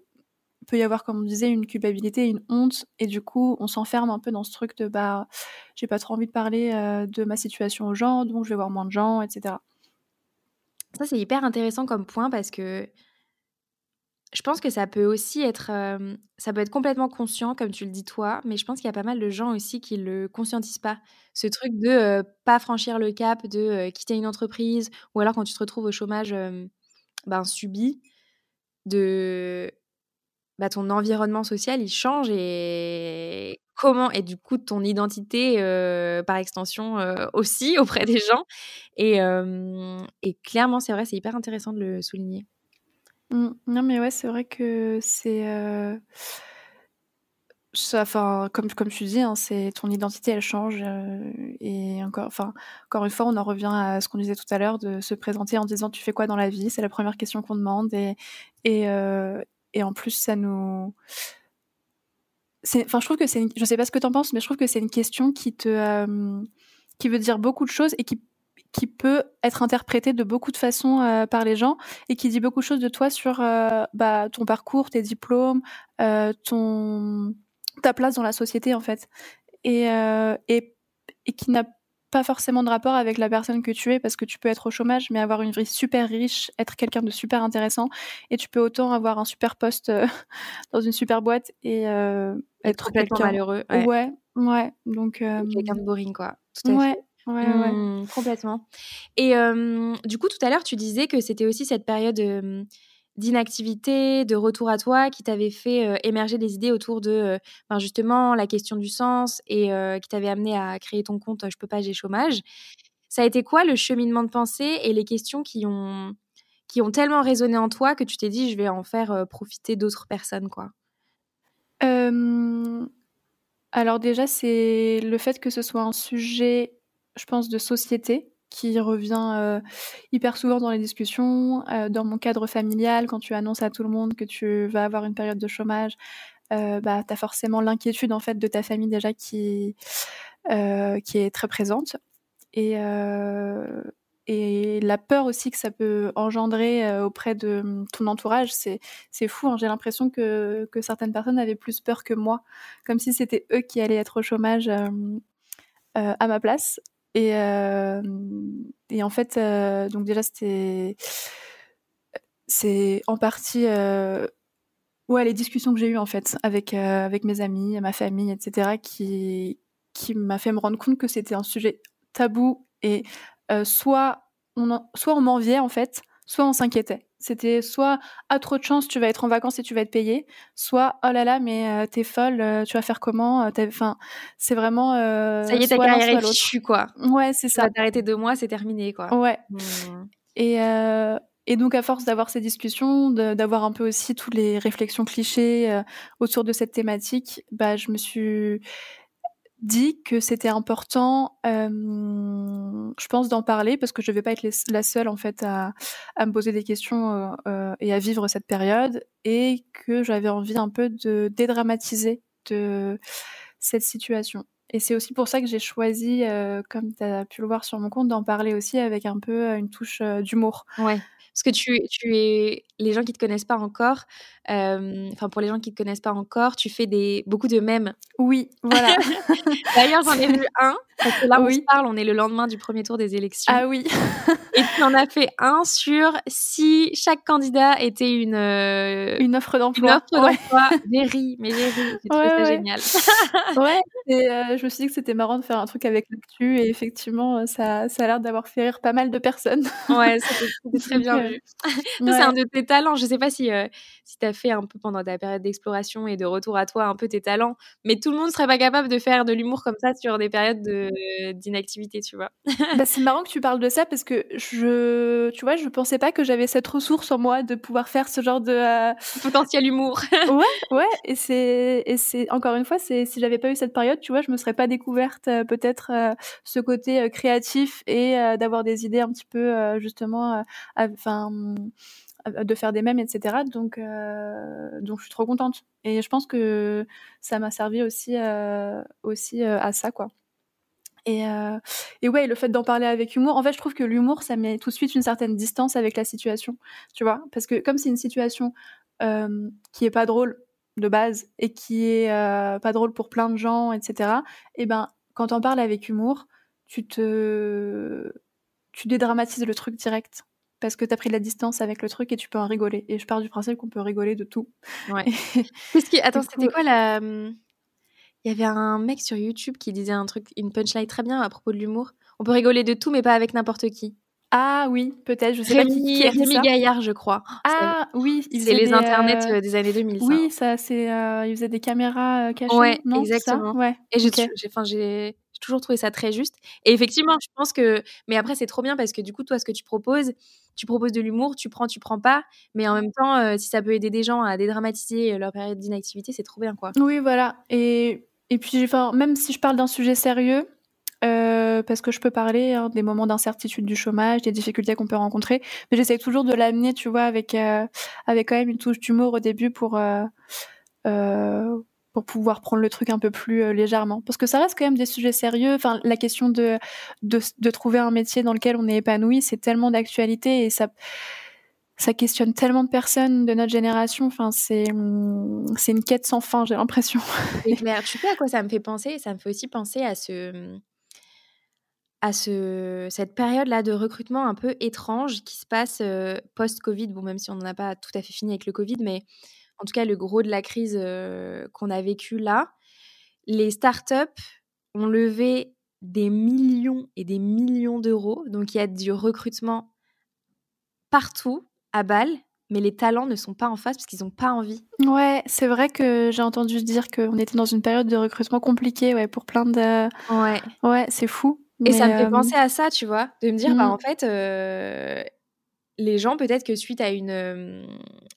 Speaker 2: peut y avoir, comme on disait, une culpabilité, une honte, et du coup, on s'enferme un peu dans ce truc de bah, j'ai pas trop envie de parler euh, de ma situation aux gens, donc je vais voir moins de gens, etc.
Speaker 1: Ça, c'est hyper intéressant comme point parce que je pense que ça peut aussi être, euh, ça peut être complètement conscient, comme tu le dis toi, mais je pense qu'il y a pas mal de gens aussi qui le conscientisent pas. Ce truc de euh, pas franchir le cap, de quitter une entreprise, ou alors quand tu te retrouves au chômage ben, subi, de bah, ton environnement social, il change et comment et du coup ton identité par extension aussi auprès des gens et, et clairement c'est vrai c'est hyper intéressant de le souligner.
Speaker 2: Mmh. Non mais ouais c'est vrai que c'est enfin comme comme tu dis hein, c'est ton identité elle change et encore enfin encore une fois on en revient à ce qu'on disait tout à l'heure de se présenter en disant tu fais quoi dans la vie? C'est la première question qu'on demande et et, et en plus, ça nous. Enfin, je trouve que c'est. Une... Je sais pas ce que tu en penses, mais je trouve que c'est une question qui te. Euh, qui veut dire beaucoup de choses et qui qui peut être interprétée de beaucoup de façons euh, par les gens et qui dit beaucoup de choses de toi sur euh, bah, ton parcours, tes diplômes, ton ta place dans la société en fait, et, et, et qui n'a pas forcément de rapport avec la personne que tu es parce que tu peux être au chômage mais avoir une vie super riche, être quelqu'un de super intéressant et tu peux autant avoir un super poste euh, dans une super boîte et euh,
Speaker 1: être quelqu'un malheureux.
Speaker 2: Ouais, ouais. Donc
Speaker 1: euh, quelqu'un de boring quoi. Tout à
Speaker 2: ouais. Fait. Ouais, ouais.
Speaker 1: Mmh, complètement. Et du coup, tout à l'heure, tu disais que c'était aussi cette période d'inactivité, de retour à toi qui t'avait fait euh, émerger des idées autour de euh, ben, justement la question du sens et euh, qui t'avait amené à créer ton compte Je peux pas, j'ai chômage. Ça a été quoi le cheminement de pensée et les questions qui ont, qui ont tellement résonné en toi que tu t'es dit je vais en faire profiter d'autres personnes quoi?
Speaker 2: Alors déjà, c'est le fait que ce soit un sujet, je pense, de société qui revient euh, hyper souvent dans les discussions. Euh, dans mon cadre familial, quand tu annonces à tout le monde que tu vas avoir une période de chômage, euh, bah, tu as forcément l'inquiétude en fait de ta famille déjà qui, qui est très présente. Et, et la peur aussi que ça peut engendrer auprès de ton entourage, c'est, c'est fou. Hein. J'ai l'impression que, que certaines personnes avaient plus peur que moi, comme si c'était eux qui allaient être au chômage à ma place. Et, euh, et en fait, euh, donc déjà, c'était. C'est en partie. Euh, ouais, les discussions que j'ai eues, en fait, avec, avec mes amis, ma famille, etc., qui, qui m'a fait me rendre compte que c'était un sujet tabou et soit on, soit on m'enviait, en fait, soit on s'inquiétait. C'était soit à trop de chance, tu vas être en vacances et tu vas être payé, soit oh là là, mais euh, t'es folle, euh, tu vas faire comment euh, Enfin, c'est vraiment.
Speaker 1: ça y est, ta carrière est fichue, quoi.
Speaker 2: Ouais, c'est ça.
Speaker 1: T'arrêter deux mois, c'est terminé, quoi.
Speaker 2: Ouais. Mmh. Et, et donc, à force d'avoir ces discussions, d'avoir un peu aussi toutes les réflexions clichés autour de cette thématique, bah, je me suis dit que c'était important, euh, je pense, d'en parler parce que je ne vais pas être la seule en fait à, à me poser des questions euh, euh, et à vivre cette période et que j'avais envie un peu de dédramatiser de cette situation. Et c'est aussi pour ça que j'ai choisi, comme tu as pu le voir sur mon compte, d'en parler aussi avec un peu une touche d'humour.
Speaker 1: Ouais. Parce que tu, tu es, les gens qui te connaissent pas encore, enfin pour les gens qui te connaissent pas encore, tu fais des beaucoup de mèmes.
Speaker 2: Oui, voilà.
Speaker 1: D'ailleurs, j'en ai vu un parce que là on se parle, on est le lendemain du premier tour des élections.
Speaker 2: Ah oui.
Speaker 1: Et tu en as fait un sur si chaque candidat était une
Speaker 2: une offre d'emploi.
Speaker 1: Une offre d'emploi. J'ai ri, mais j'ai ri. J'ai trouvé ça génial.
Speaker 2: ouais. je me suis dit que c'était marrant de faire un truc avec l'actu et effectivement, ça, ça a l'air d'avoir fait rire pas mal de personnes.
Speaker 1: Ouais, c'était très bien vu. C'est un de tes talents. Je sais pas si, si tu as fait un peu pendant ta période d'exploration et de retour à toi un peu tes talents, mais tout le monde serait pas capable de faire de l'humour comme ça sur des périodes d'inactivité, tu vois.
Speaker 2: bah, c'est marrant que tu parles de ça parce que je, tu vois, je pensais pas que j'avais cette ressource en moi de pouvoir faire ce genre de
Speaker 1: potentiel humour.
Speaker 2: ouais, ouais, et c'est, et c'est encore une fois, c'est si j'avais pas eu cette période, tu vois, je me serais pas découverte peut-être ce côté créatif et d'avoir des idées un petit peu justement, enfin de faire des mèmes, etc. Donc, donc je suis trop contente. Et je pense que ça m'a servi aussi, aussi à ça, quoi. Et, et ouais, le fait d'en parler avec humour, en fait, je trouve que l'humour, ça met tout de suite une certaine distance avec la situation, tu vois. Parce que comme c'est une situation qui est pas drôle de base et qui est pas drôle pour plein de gens, etc. Et ben, quand on parle avec humour, tu te, tu dédramatises le truc direct parce que tu as pris de la distance avec le truc et tu peux en rigoler. Et je pars du principe qu'on peut rigoler de tout.
Speaker 1: Ouais. Attends, c'était quoi la. Hum, il y avait un mec sur YouTube qui disait un truc, une punchline très bien à propos de l'humour. On peut rigoler de tout, mais pas avec n'importe qui.
Speaker 2: Ah oui, peut-être, je sais
Speaker 1: pas qui, Rémi Gaillard, je crois.
Speaker 2: Ah oui,
Speaker 1: c'est les internets euh, des années 2000.
Speaker 2: Oui, ça, c'est, euh, il faisait des caméras euh, cachées.
Speaker 1: Ouais, non, exactement. Ouais. Et j'ai, j'ai, toujours trouvé ça très juste. Et effectivement, je pense que, mais après c'est trop bien parce que du coup, toi, ce que tu proposes, tu proposes de l'humour, tu prends, tu prends pas, mais en même temps, si ça peut aider des gens à dédramatiser leur période d'inactivité, c'est trop bien, quoi.
Speaker 2: Oui, voilà. Et et puis, même si je parle d'un sujet sérieux, euh, parce que je peux parler hein, des moments d'incertitude du chômage, des difficultés qu'on peut rencontrer, mais j'essaie toujours de l'amener, tu vois, avec euh, avec quand même une touche d'humour au début pour euh, euh pour pouvoir prendre le truc un peu plus euh, légèrement, parce que ça reste quand même des sujets sérieux. Enfin, la question de de, de trouver un métier dans lequel on est épanoui, c'est tellement d'actualité et ça ça questionne tellement de personnes de notre génération. Enfin, c'est c'est une quête sans fin, j'ai l'impression.
Speaker 1: Clair. Tu sais à quoi ça me fait penser? Ça me fait aussi penser à ce à ce, cette période-là de recrutement un peu étrange qui se passe euh, post-Covid. Bon, même si on n'en a pas tout à fait fini avec le Covid, mais en tout cas, le gros de la crise euh, qu'on a vécu là, les startups ont levé des millions et des millions d'euros. Donc, il y a du recrutement partout à balle, mais les talents ne sont pas en face parce qu'ils n'ont pas envie.
Speaker 2: Ouais, c'est vrai que j'ai entendu dire qu'on était dans une période de recrutement compliquée, ouais, pour plein de.
Speaker 1: Ouais.
Speaker 2: Ouais, c'est fou.
Speaker 1: Et ça me fait penser à ça, tu vois, de me dire, bah mmh. en fait, euh, les gens, peut-être que suite à une, euh,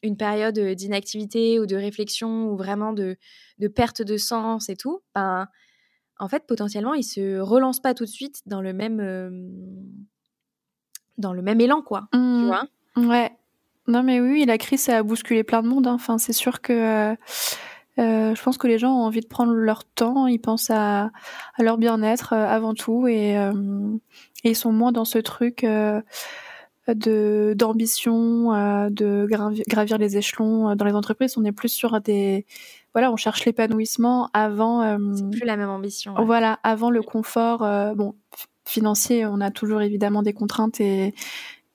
Speaker 1: une période d'inactivité ou de réflexion ou vraiment de, de, perte de sens et tout, ben, en fait, potentiellement, ils se relancent pas tout de suite dans le même, dans le même élan, quoi. Tu
Speaker 2: mmh.
Speaker 1: vois
Speaker 2: Ouais. Non, mais oui, la crise, ça a bousculé plein de monde. Hein. Enfin, c'est sûr que euh, euh, je pense que les gens ont envie de prendre leur temps. Ils pensent à, à leur bien-être euh, avant tout et, et, ils sont moins dans ce truc de d'ambition, de gravir, les échelons dans les entreprises. On est plus sur des voilà, on cherche l'épanouissement avant.
Speaker 1: c'est plus la même ambition.
Speaker 2: Voilà, avant le confort. bon, financier, on a toujours évidemment des contraintes et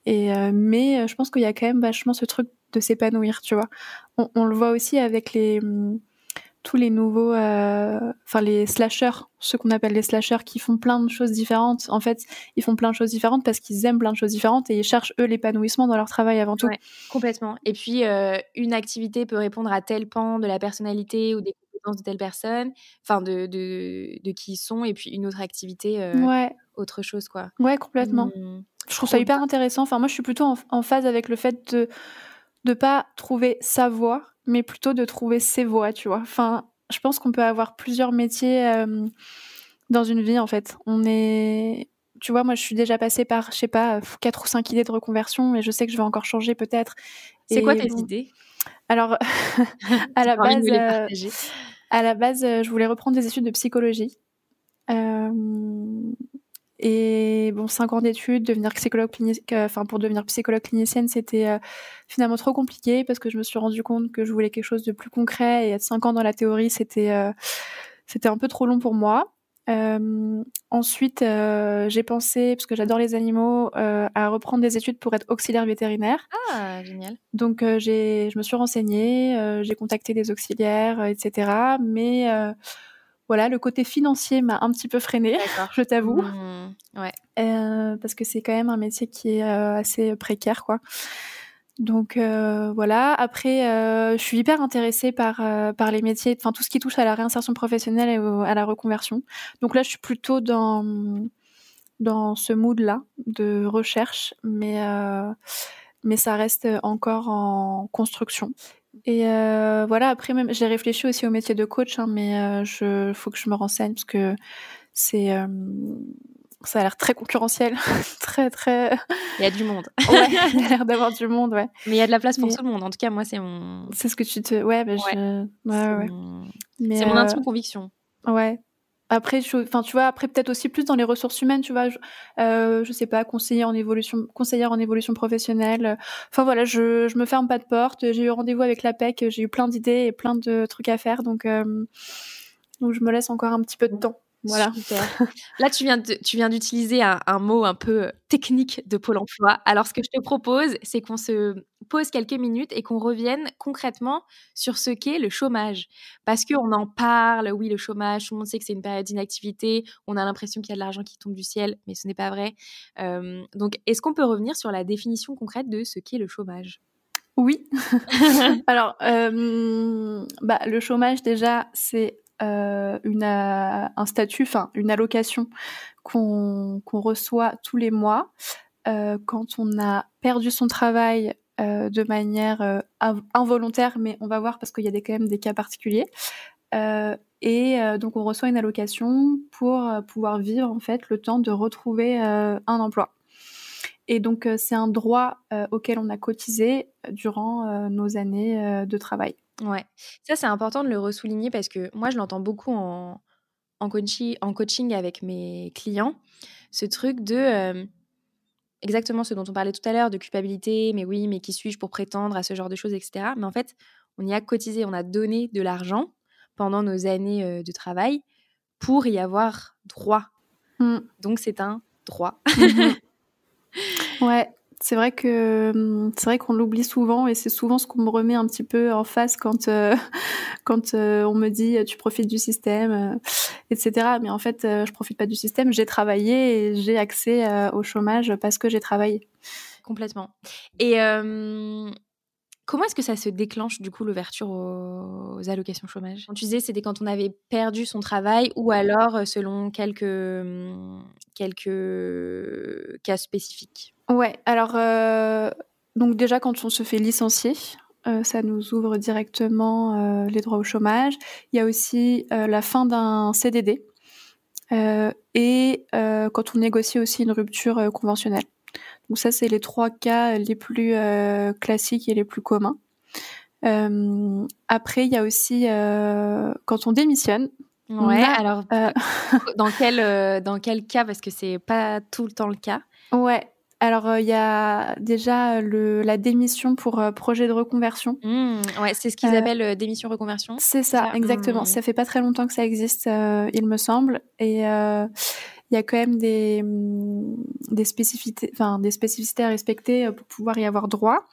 Speaker 2: et euh, mais euh, je pense qu'il y a quand même vachement ce truc de s'épanouir, tu vois. On, on, le voit aussi avec les hum, tous les nouveaux, euh, enfin les slashers, ceux qu'on appelle les slashers, qui font plein de choses différentes. En fait, ils font plein de choses différentes parce qu'ils aiment plein de choses différentes et ils cherchent eux l'épanouissement dans leur travail avant tout. Ouais,
Speaker 1: complètement. Et puis une activité peut répondre à tel pan de la personnalité ou des compétences de telle personne, enfin de, de, de, qui ils sont, et puis une autre activité,
Speaker 2: ouais.
Speaker 1: autre chose quoi.
Speaker 2: Ouais, complètement. Mmh. Je trouve ça hyper intéressant. Enfin, moi, je suis plutôt en, phase avec le fait de ne pas trouver sa voie, mais plutôt de trouver ses voies, tu vois. Enfin, je pense qu'on peut avoir plusieurs métiers euh, dans une vie, en fait. On est... Tu vois, moi, je suis déjà passée par, je sais pas, quatre ou cinq idées de reconversion, et je sais que je vais encore changer peut-être.
Speaker 1: C'est quoi tes idées?
Speaker 2: Alors, à la base, euh, à la base, euh, je voulais reprendre des études de psychologie. Euh, et bon, cinq ans d'études, devenir psychologue clinique, euh, enfin pour devenir psychologue clinicienne, c'était euh, finalement trop compliqué parce que je me suis rendu compte que je voulais quelque chose de plus concret et être cinq ans dans la théorie, c'était euh, c'était un peu trop long pour moi. ensuite, j'ai pensé, parce que j'adore les animaux, à reprendre des études pour être auxiliaire vétérinaire.
Speaker 1: Ah, génial.
Speaker 2: Donc j'ai, je me suis renseignée, j'ai contacté des auxiliaires, etc. Mais voilà, le côté financier m'a un petit peu freiné, je t'avoue. Mmh,
Speaker 1: ouais.
Speaker 2: parce que c'est quand même un métier qui est assez précaire, quoi. Donc voilà. Après, je suis hyper intéressée par par les métiers, enfin tout ce qui touche à la réinsertion professionnelle et à la reconversion. Donc là, je suis plutôt dans dans ce mood-là de recherche, mais mais ça reste encore en construction. Et euh, voilà, après même, j'ai réfléchi aussi au métier de coach, hein, mais euh, je faut que je me renseigne parce que c'est euh, ça a l'air très concurrentiel, très très.
Speaker 1: Il y a du monde.
Speaker 2: ouais, il y a l'air d'avoir du monde, ouais.
Speaker 1: Mais il y a de la place pour tout le monde. En tout cas, moi, c'est mon.
Speaker 2: C'est ce que tu te. Ouais, bah,
Speaker 1: je. Ouais, ouais. C'est mon intime conviction.
Speaker 2: Ouais. Après, enfin, tu vois, après peut-être aussi plus dans les ressources humaines, tu vois, je, euh, je sais pas, conseiller en évolution, conseillère en évolution professionnelle. Enfin voilà, je, je me ferme pas de porte. J'ai eu rendez-vous avec l'APEC, j'ai eu plein d'idées et plein de trucs à faire, donc euh, donc je me laisse encore un petit peu de temps. Voilà.
Speaker 1: Là, tu viens, tu viens d'utiliser un, mot un peu technique de Pôle emploi. Alors, ce que je te propose, c'est qu'on se pose quelques minutes et qu'on revienne concrètement sur ce qu'est le chômage. Parce qu'on en parle, oui, le chômage, tout le monde sait que c'est une période d'inactivité, on a l'impression qu'il y a de l'argent qui tombe du ciel, mais ce n'est pas vrai. donc, est-ce qu'on peut revenir sur la définition concrète de ce qu'est le chômage?
Speaker 2: Oui. Alors, bah, le chômage, déjà, c'est euh, une, euh, un statut, enfin une allocation qu'on reçoit tous les mois euh, quand on a perdu son travail de manière involontaire, mais on va voir parce qu'il y a des, quand même des cas particuliers. et donc on reçoit une allocation pour pouvoir vivre en fait le temps de retrouver un emploi. Et donc c'est un droit auquel on a cotisé durant nos années de travail.
Speaker 1: Ouais, ça c'est important de le ressouligner parce que moi je l'entends beaucoup en, en, coaching, en coaching avec mes clients, ce truc de exactement ce dont on parlait tout à l'heure, de culpabilité, mais oui, mais qui suis-je pour prétendre à ce genre de choses, etc. Mais en fait, on y a cotisé, on a donné de l'argent pendant nos années de travail pour y avoir droit. Mmh. Donc c'est un droit.
Speaker 2: Mmh ouais, c'est vrai que hum, c'est vrai qu'on l'oublie souvent et c'est souvent ce qu'on me remet un petit peu en face quand euh, quand euh, on me dit tu profites du système, euh, etc. Mais en fait, je profite pas du système. J'ai travaillé et j'ai accès au chômage parce que j'ai travaillé.
Speaker 1: Complètement. Et Comment est-ce que ça se déclenche du coup l'ouverture aux, allocations chômage? Tu disais c'était quand on avait perdu son travail ou alors selon quelques, hum, quelques cas spécifiques?
Speaker 2: Ouais, alors euh, donc déjà quand on se fait licencier, euh, ça nous ouvre directement euh, les droits au chômage. Il y a aussi la fin d'un CDD et quand on négocie aussi une rupture conventionnelle. Donc ça, c'est les trois cas les plus classiques et les plus communs. après, il y a aussi quand on démissionne.
Speaker 1: Ouais. alors dans quel dans quel cas? Parce que c'est pas tout le temps le cas.
Speaker 2: Ouais. Alors, euh, il y a déjà le, la démission pour euh, projet de reconversion.
Speaker 1: Mmh, ouais, c'est ce qu'ils euh, appellent démission reconversion.
Speaker 2: C'est ça, exactement. Mmh. Ça fait pas très longtemps que ça existe, il me semble. Et il y a quand même des, des spécificités, enfin des spécificités à respecter pour pouvoir y avoir droit,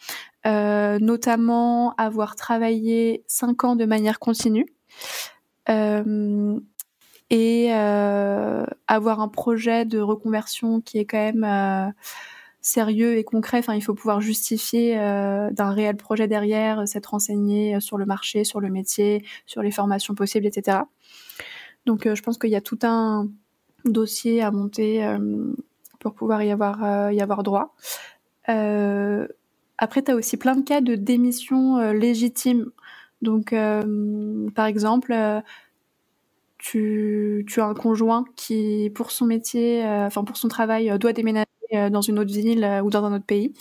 Speaker 2: notamment avoir travaillé cinq ans de manière continue. et avoir un projet de reconversion qui est quand même sérieux et concret. Enfin, il faut pouvoir justifier euh, d'un réel projet derrière, euh, s'être renseigné euh, sur le marché, sur le métier, sur les formations possibles, etc. Donc, je pense qu'il y a tout un dossier à monter pour pouvoir y avoir, avoir droit. après, tu aussi plein de cas de démission légitime. Donc, par exemple, tu, tu, as un conjoint qui, pour son métier, enfin pour son travail, doit déménager euh, dans une autre ville euh, ou dans un autre pays,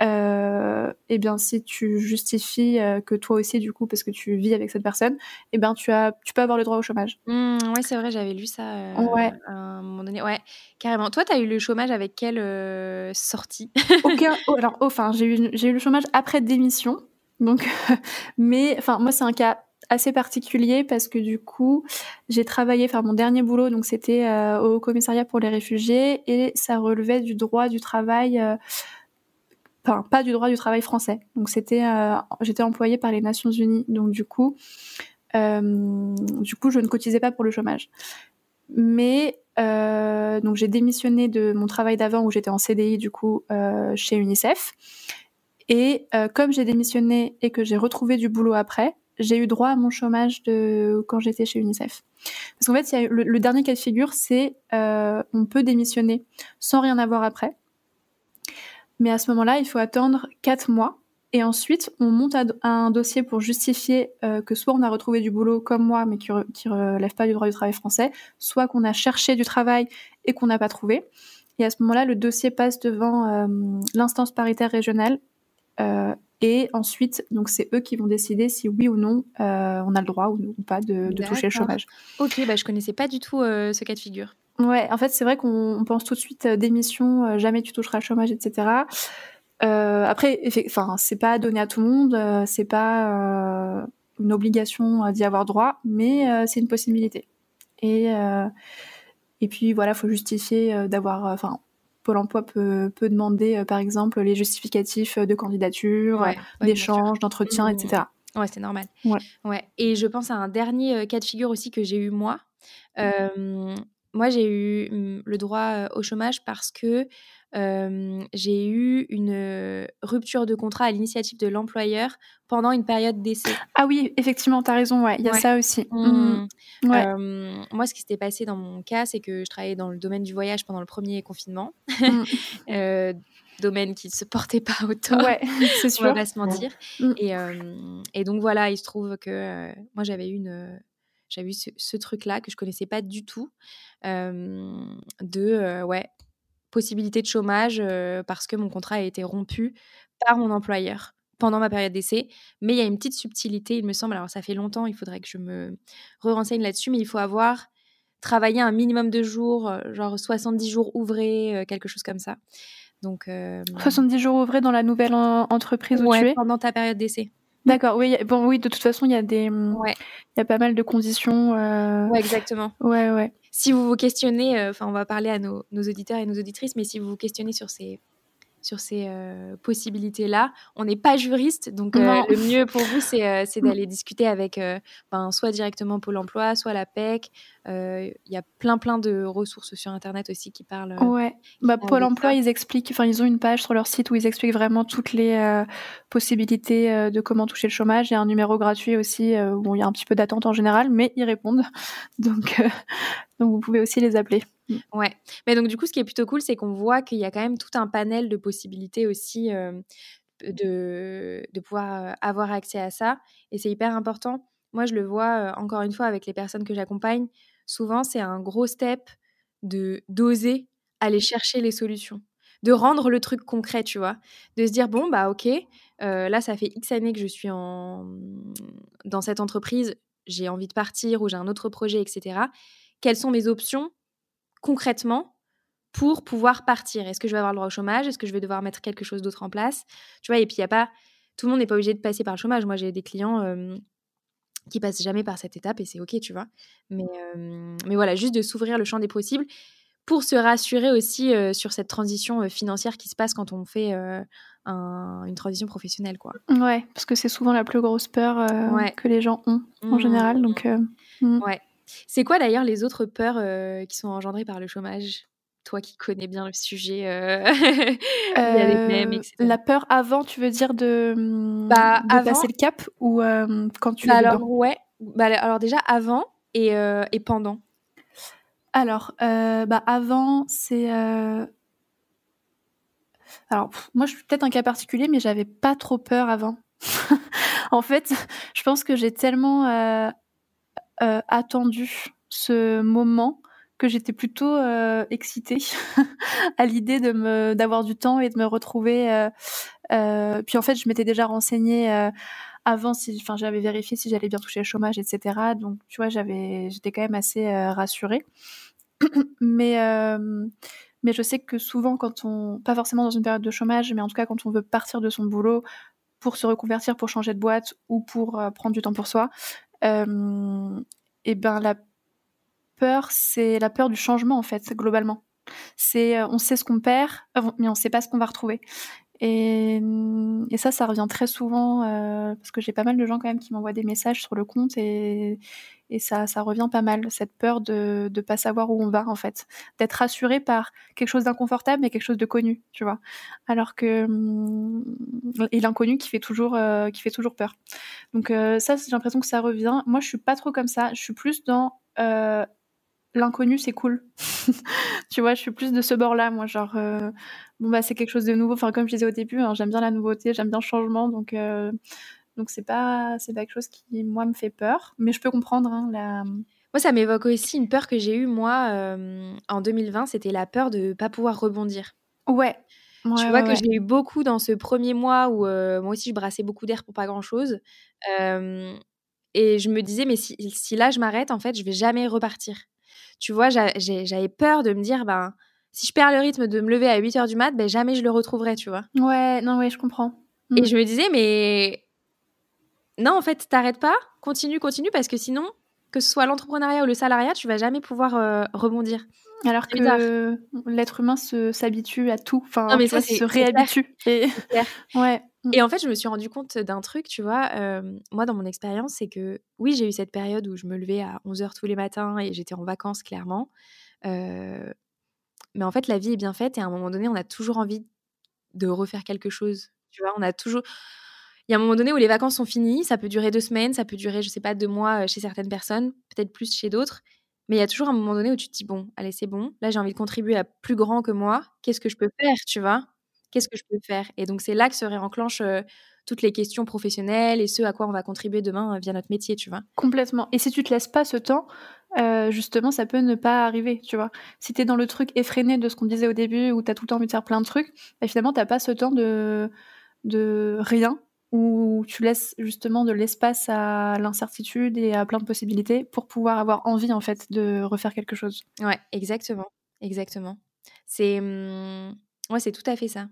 Speaker 2: euh, eh bien si tu justifies que toi aussi du coup parce que tu vis avec cette personne, eh bien tu as tu peux avoir le droit au chômage.
Speaker 1: Mmh, ouais, c'est vrai, j'avais lu ça ouais. à un moment donné. Ouais, carrément. Toi, tu as eu le chômage avec quelle sortie?
Speaker 2: Aucun. Oh, alors, oh, enfin, j'ai eu j'ai eu le chômage après démission. Donc, mais enfin, moi, c'est un cas assez particulier parce que du coup, j'ai travaillé, faire mon dernier boulot, donc c'était euh, au commissariat pour les réfugiés et ça relevait du droit du travail, euh, enfin pas du droit du travail français. Donc c'était, euh, j'étais employée par les Nations Unies, donc du coup, du coup, je ne cotisais pas pour le chômage. Mais donc j'ai démissionné de mon travail d'avant où j'étais en CDI du coup chez UNICEF. Et comme j'ai démissionné et que j'ai retrouvé du boulot après, j'ai eu droit à mon chômage quand j'étais chez UNICEF. Parce qu'en fait, le, dernier cas de figure, c'est euh, on peut démissionner sans rien avoir après. Mais à ce moment-là, il faut attendre quatre mois. Et ensuite, on monte un dossier pour justifier euh, que soit on a retrouvé du boulot comme moi, mais qui, ne relève pas du droit du travail français, soit qu'on a cherché du travail et qu'on n'a pas trouvé. Et à ce moment-là, le dossier passe devant euh, l'instance paritaire régionale et ensuite, donc c'est eux qui vont décider si oui ou non euh, on a le droit ou, pas de, toucher le chômage.
Speaker 1: Ok, bah je connaissais pas du tout euh, ce cas de figure.
Speaker 2: Ouais, en fait c'est vrai qu'on pense tout de suite démission, jamais tu toucheras le chômage, etc. après, enfin c'est pas donné à tout le monde, c'est pas une obligation d'y avoir droit, mais c'est une possibilité. Et et puis voilà, faut justifier d'avoir, enfin Pôle emploi peut, peut demander, euh, par exemple, les justificatifs de candidature, d'échange, d'entretien, etc.
Speaker 1: Ouais, c'est normal. Ouais. ouais. Et je pense à un dernier euh, cas de figure aussi que j'ai eu moi. Mmh. Euh, moi, j'ai eu mmh, le droit au chômage parce que j'ai eu une rupture de contrat à l'initiative de l'employeur pendant une période d'essai.
Speaker 2: Ah oui, effectivement, tu as raison, ouais, il y a ça aussi. Mmh.
Speaker 1: Mmh. moi, ce qui s'était passé dans mon cas, c'est que je travaillais dans le domaine du voyage pendant le premier confinement. Mmh. domaine qui ne se portait pas autant. Ouais, c'est sûr. On va pas se mentir. Et, et, donc voilà, il se trouve que moi j'avais une, j'avais eu ce, ce truc-là que je connaissais pas du tout de ouais possibilité de chômage parce que mon contrat a été rompu par mon employeur pendant ma période d'essai. Mais il y a une petite subtilité, il me semble. Alors, ça fait longtemps, il faudrait que je me re-renseigne là-dessus, mais il faut avoir travaillé un minimum de jours, genre 70 jours ouvrés, quelque chose comme ça. Donc,
Speaker 2: 70 jours ouvrés dans la nouvelle entreprise où tu es?
Speaker 1: pendant ta période d'essai.
Speaker 2: D'accord, oui, bon, oui, de toute façon, il y a des, il y a pas mal de conditions. Euh...
Speaker 1: Ouais, exactement.
Speaker 2: Ouais, ouais
Speaker 1: si vous vous questionnez, euh, enfin, on va parler à nos, auditeurs et nos auditrices, mais si vous vous questionnez sur ces, sur ces euh, possibilités-là. On n'est pas juriste, donc euh, le mieux pour vous, c'est d'aller discuter avec ben, soit directement Pôle emploi, soit la PEC. Il y a plein, plein de ressources sur Internet aussi qui parlent.
Speaker 2: ouais, bah, Pôle emploi, ils expliquent, enfin, ils ont une page sur leur site où ils expliquent vraiment toutes les possibilités de comment toucher le chômage. Il y a un numéro gratuit aussi, où il y a un petit peu d'attente en général, mais ils répondent. Donc, donc vous pouvez aussi les appeler.
Speaker 1: Mm. Ouais. Mais donc du coup, ce qui est plutôt cool, c'est qu'on voit qu'il y a quand même tout un panel de possibilités aussi de, de pouvoir avoir accès à ça. Et c'est hyper important. Moi, je le vois encore une fois avec les personnes que j'accompagne. Souvent, c'est un gros step de d'oser aller chercher les solutions, de rendre le truc concret, tu vois, de se dire bon bah ok, là ça fait X années que je suis en dans cette entreprise, j'ai envie de partir ou j'ai un autre projet, etc quelles sont mes options concrètement pour pouvoir partir? Est-ce que je vais avoir le droit au chômage? Est-ce que je vais devoir mettre quelque chose d'autre en place? Tu vois, et puis il y a pas tout le monde n'est pas obligé de passer par le chômage. Moi, j'ai des clients euh, qui passent jamais par cette étape et c'est ok, tu vois. Mais, mais voilà, juste de s'ouvrir le champ des possibles pour se rassurer aussi euh, sur cette transition euh, financière qui se passe quand on fait une transition professionnelle, quoi.
Speaker 2: Ouais, parce que c'est souvent la plus grosse peur que les gens ont en mmh. général. Donc,
Speaker 1: mmh. ouais. C'est quoi d'ailleurs les autres peurs euh, qui sont engendrées par le chômage? Toi qui connais bien le sujet, euh...
Speaker 2: euh La peur avant, tu veux dire de, bah, passer le cap ou quand tu
Speaker 1: bah, alors ouais, bah, alors déjà avant et, et pendant.
Speaker 2: Alors bah avant c'est alors moi je suis peut-être un cas particulier mais j'avais pas trop peur avant. en fait, je pense que j'ai tellement euh, attendu ce moment que j'étais plutôt euh, excitée à l'idée de me d'avoir du temps et de me retrouver. Euh, puis en fait, je m'étais déjà renseignée avant si, j'avais vérifié si j'allais bien toucher le chômage, etc. Donc, tu vois, j'avais, j'étais quand même assez rassurée. mais mais je sais que souvent, quand on, pas forcément dans une période de chômage, mais en tout cas quand on veut partir de son boulot pour se reconvertir, pour changer de boîte ou pour prendre du temps pour soi, euh, et ben la c'est la peur du changement en fait, globalement. C'est, euh, on sait ce qu'on perd, mais on sait pas ce qu'on va retrouver. Et, et, ça, ça revient très souvent euh, parce que j'ai pas mal de gens quand même qui m'envoient des messages sur le compte et, et ça, ça revient pas mal, cette peur de ne pas savoir où on va en fait, d'être rassuré par quelque chose d'inconfortable mais quelque chose de connu, tu vois. Alors que hum, et l'inconnu qui fait toujours euh, qui fait toujours peur. Donc euh, ça, j'ai l'impression que ça revient. Moi, je suis pas trop comme ça. Je suis plus dans euh, l'inconnu, c'est cool. tu vois, je suis plus de ce bord-là, moi, genre, bon, bah, c'est quelque chose de nouveau. Enfin, comme je disais au début, hein, j'aime bien la nouveauté, j'aime bien le changement, donc, donc c'est pas, c'est pas quelque chose qui, moi, me fait peur, mais je peux comprendre hein, la.
Speaker 1: Moi, ça m'évoque aussi une peur que j'ai eue, moi, en 2020, c'était la peur de ne pas pouvoir rebondir.
Speaker 2: Ouais.
Speaker 1: tu vois que j'ai eu beaucoup dans ce premier mois où moi aussi je brassais beaucoup d'air pour pas grand chose. et je me disais, mais si, si là je m'arrête, en fait, je vais jamais repartir. Tu vois, j'avais peur de me dire, ben, si je perds le rythme de me lever à 8 h du mat, ben, jamais je le retrouverai, tu vois.
Speaker 2: Ouais, non, ouais, je comprends.
Speaker 1: Et mmh. je me disais, mais non, en fait, t'arrêtes pas, continue, continue, parce que sinon, que ce soit l'entrepreneuriat ou le salariat, tu vas jamais pouvoir euh, rebondir.
Speaker 2: Alors que l'être humain s'habitue à tout, enfin, mais ça, se réhabitue. Et... ouais.
Speaker 1: Et en fait, je me suis rendu compte d'un truc, tu vois. Euh, moi, dans mon expérience, c'est que oui, j'ai eu cette période où je me levais à 11h tous les matins et j'étais en vacances, clairement. Euh, mais en fait, la vie est bien faite et à un moment donné, on a toujours envie de refaire quelque chose. Tu vois, on a toujours il y a un moment donné où les vacances sont finies, ça peut durer deux semaines, ça peut durer, je sais pas, deux mois chez certaines personnes, peut-être plus chez d'autres. Mais il y a toujours un moment donné où tu te dis, bon, allez, c'est bon, là j'ai envie de contribuer à plus grand que moi, qu'est-ce que je peux faire, tu vois? Qu'est-ce que je peux faire? Et donc c'est là que se réenclenchent euh, toutes les questions professionnelles et ce à quoi on va contribuer demain via notre métier, tu vois?
Speaker 2: Complètement. Et si tu te laisses pas ce temps, justement, ça peut ne pas arriver, tu vois? Si tu es dans le truc effréné de ce qu'on disait au début, où tu as tout le temps envie de faire plein de trucs, bah, finalement, tu pas ce temps de, de rien où tu laisses justement de l'espace à l'incertitude et à plein de possibilités pour pouvoir avoir envie en fait de refaire quelque chose.
Speaker 1: Ouais, exactement, exactement. C'est mmh, ouais, c'est tout à fait ça.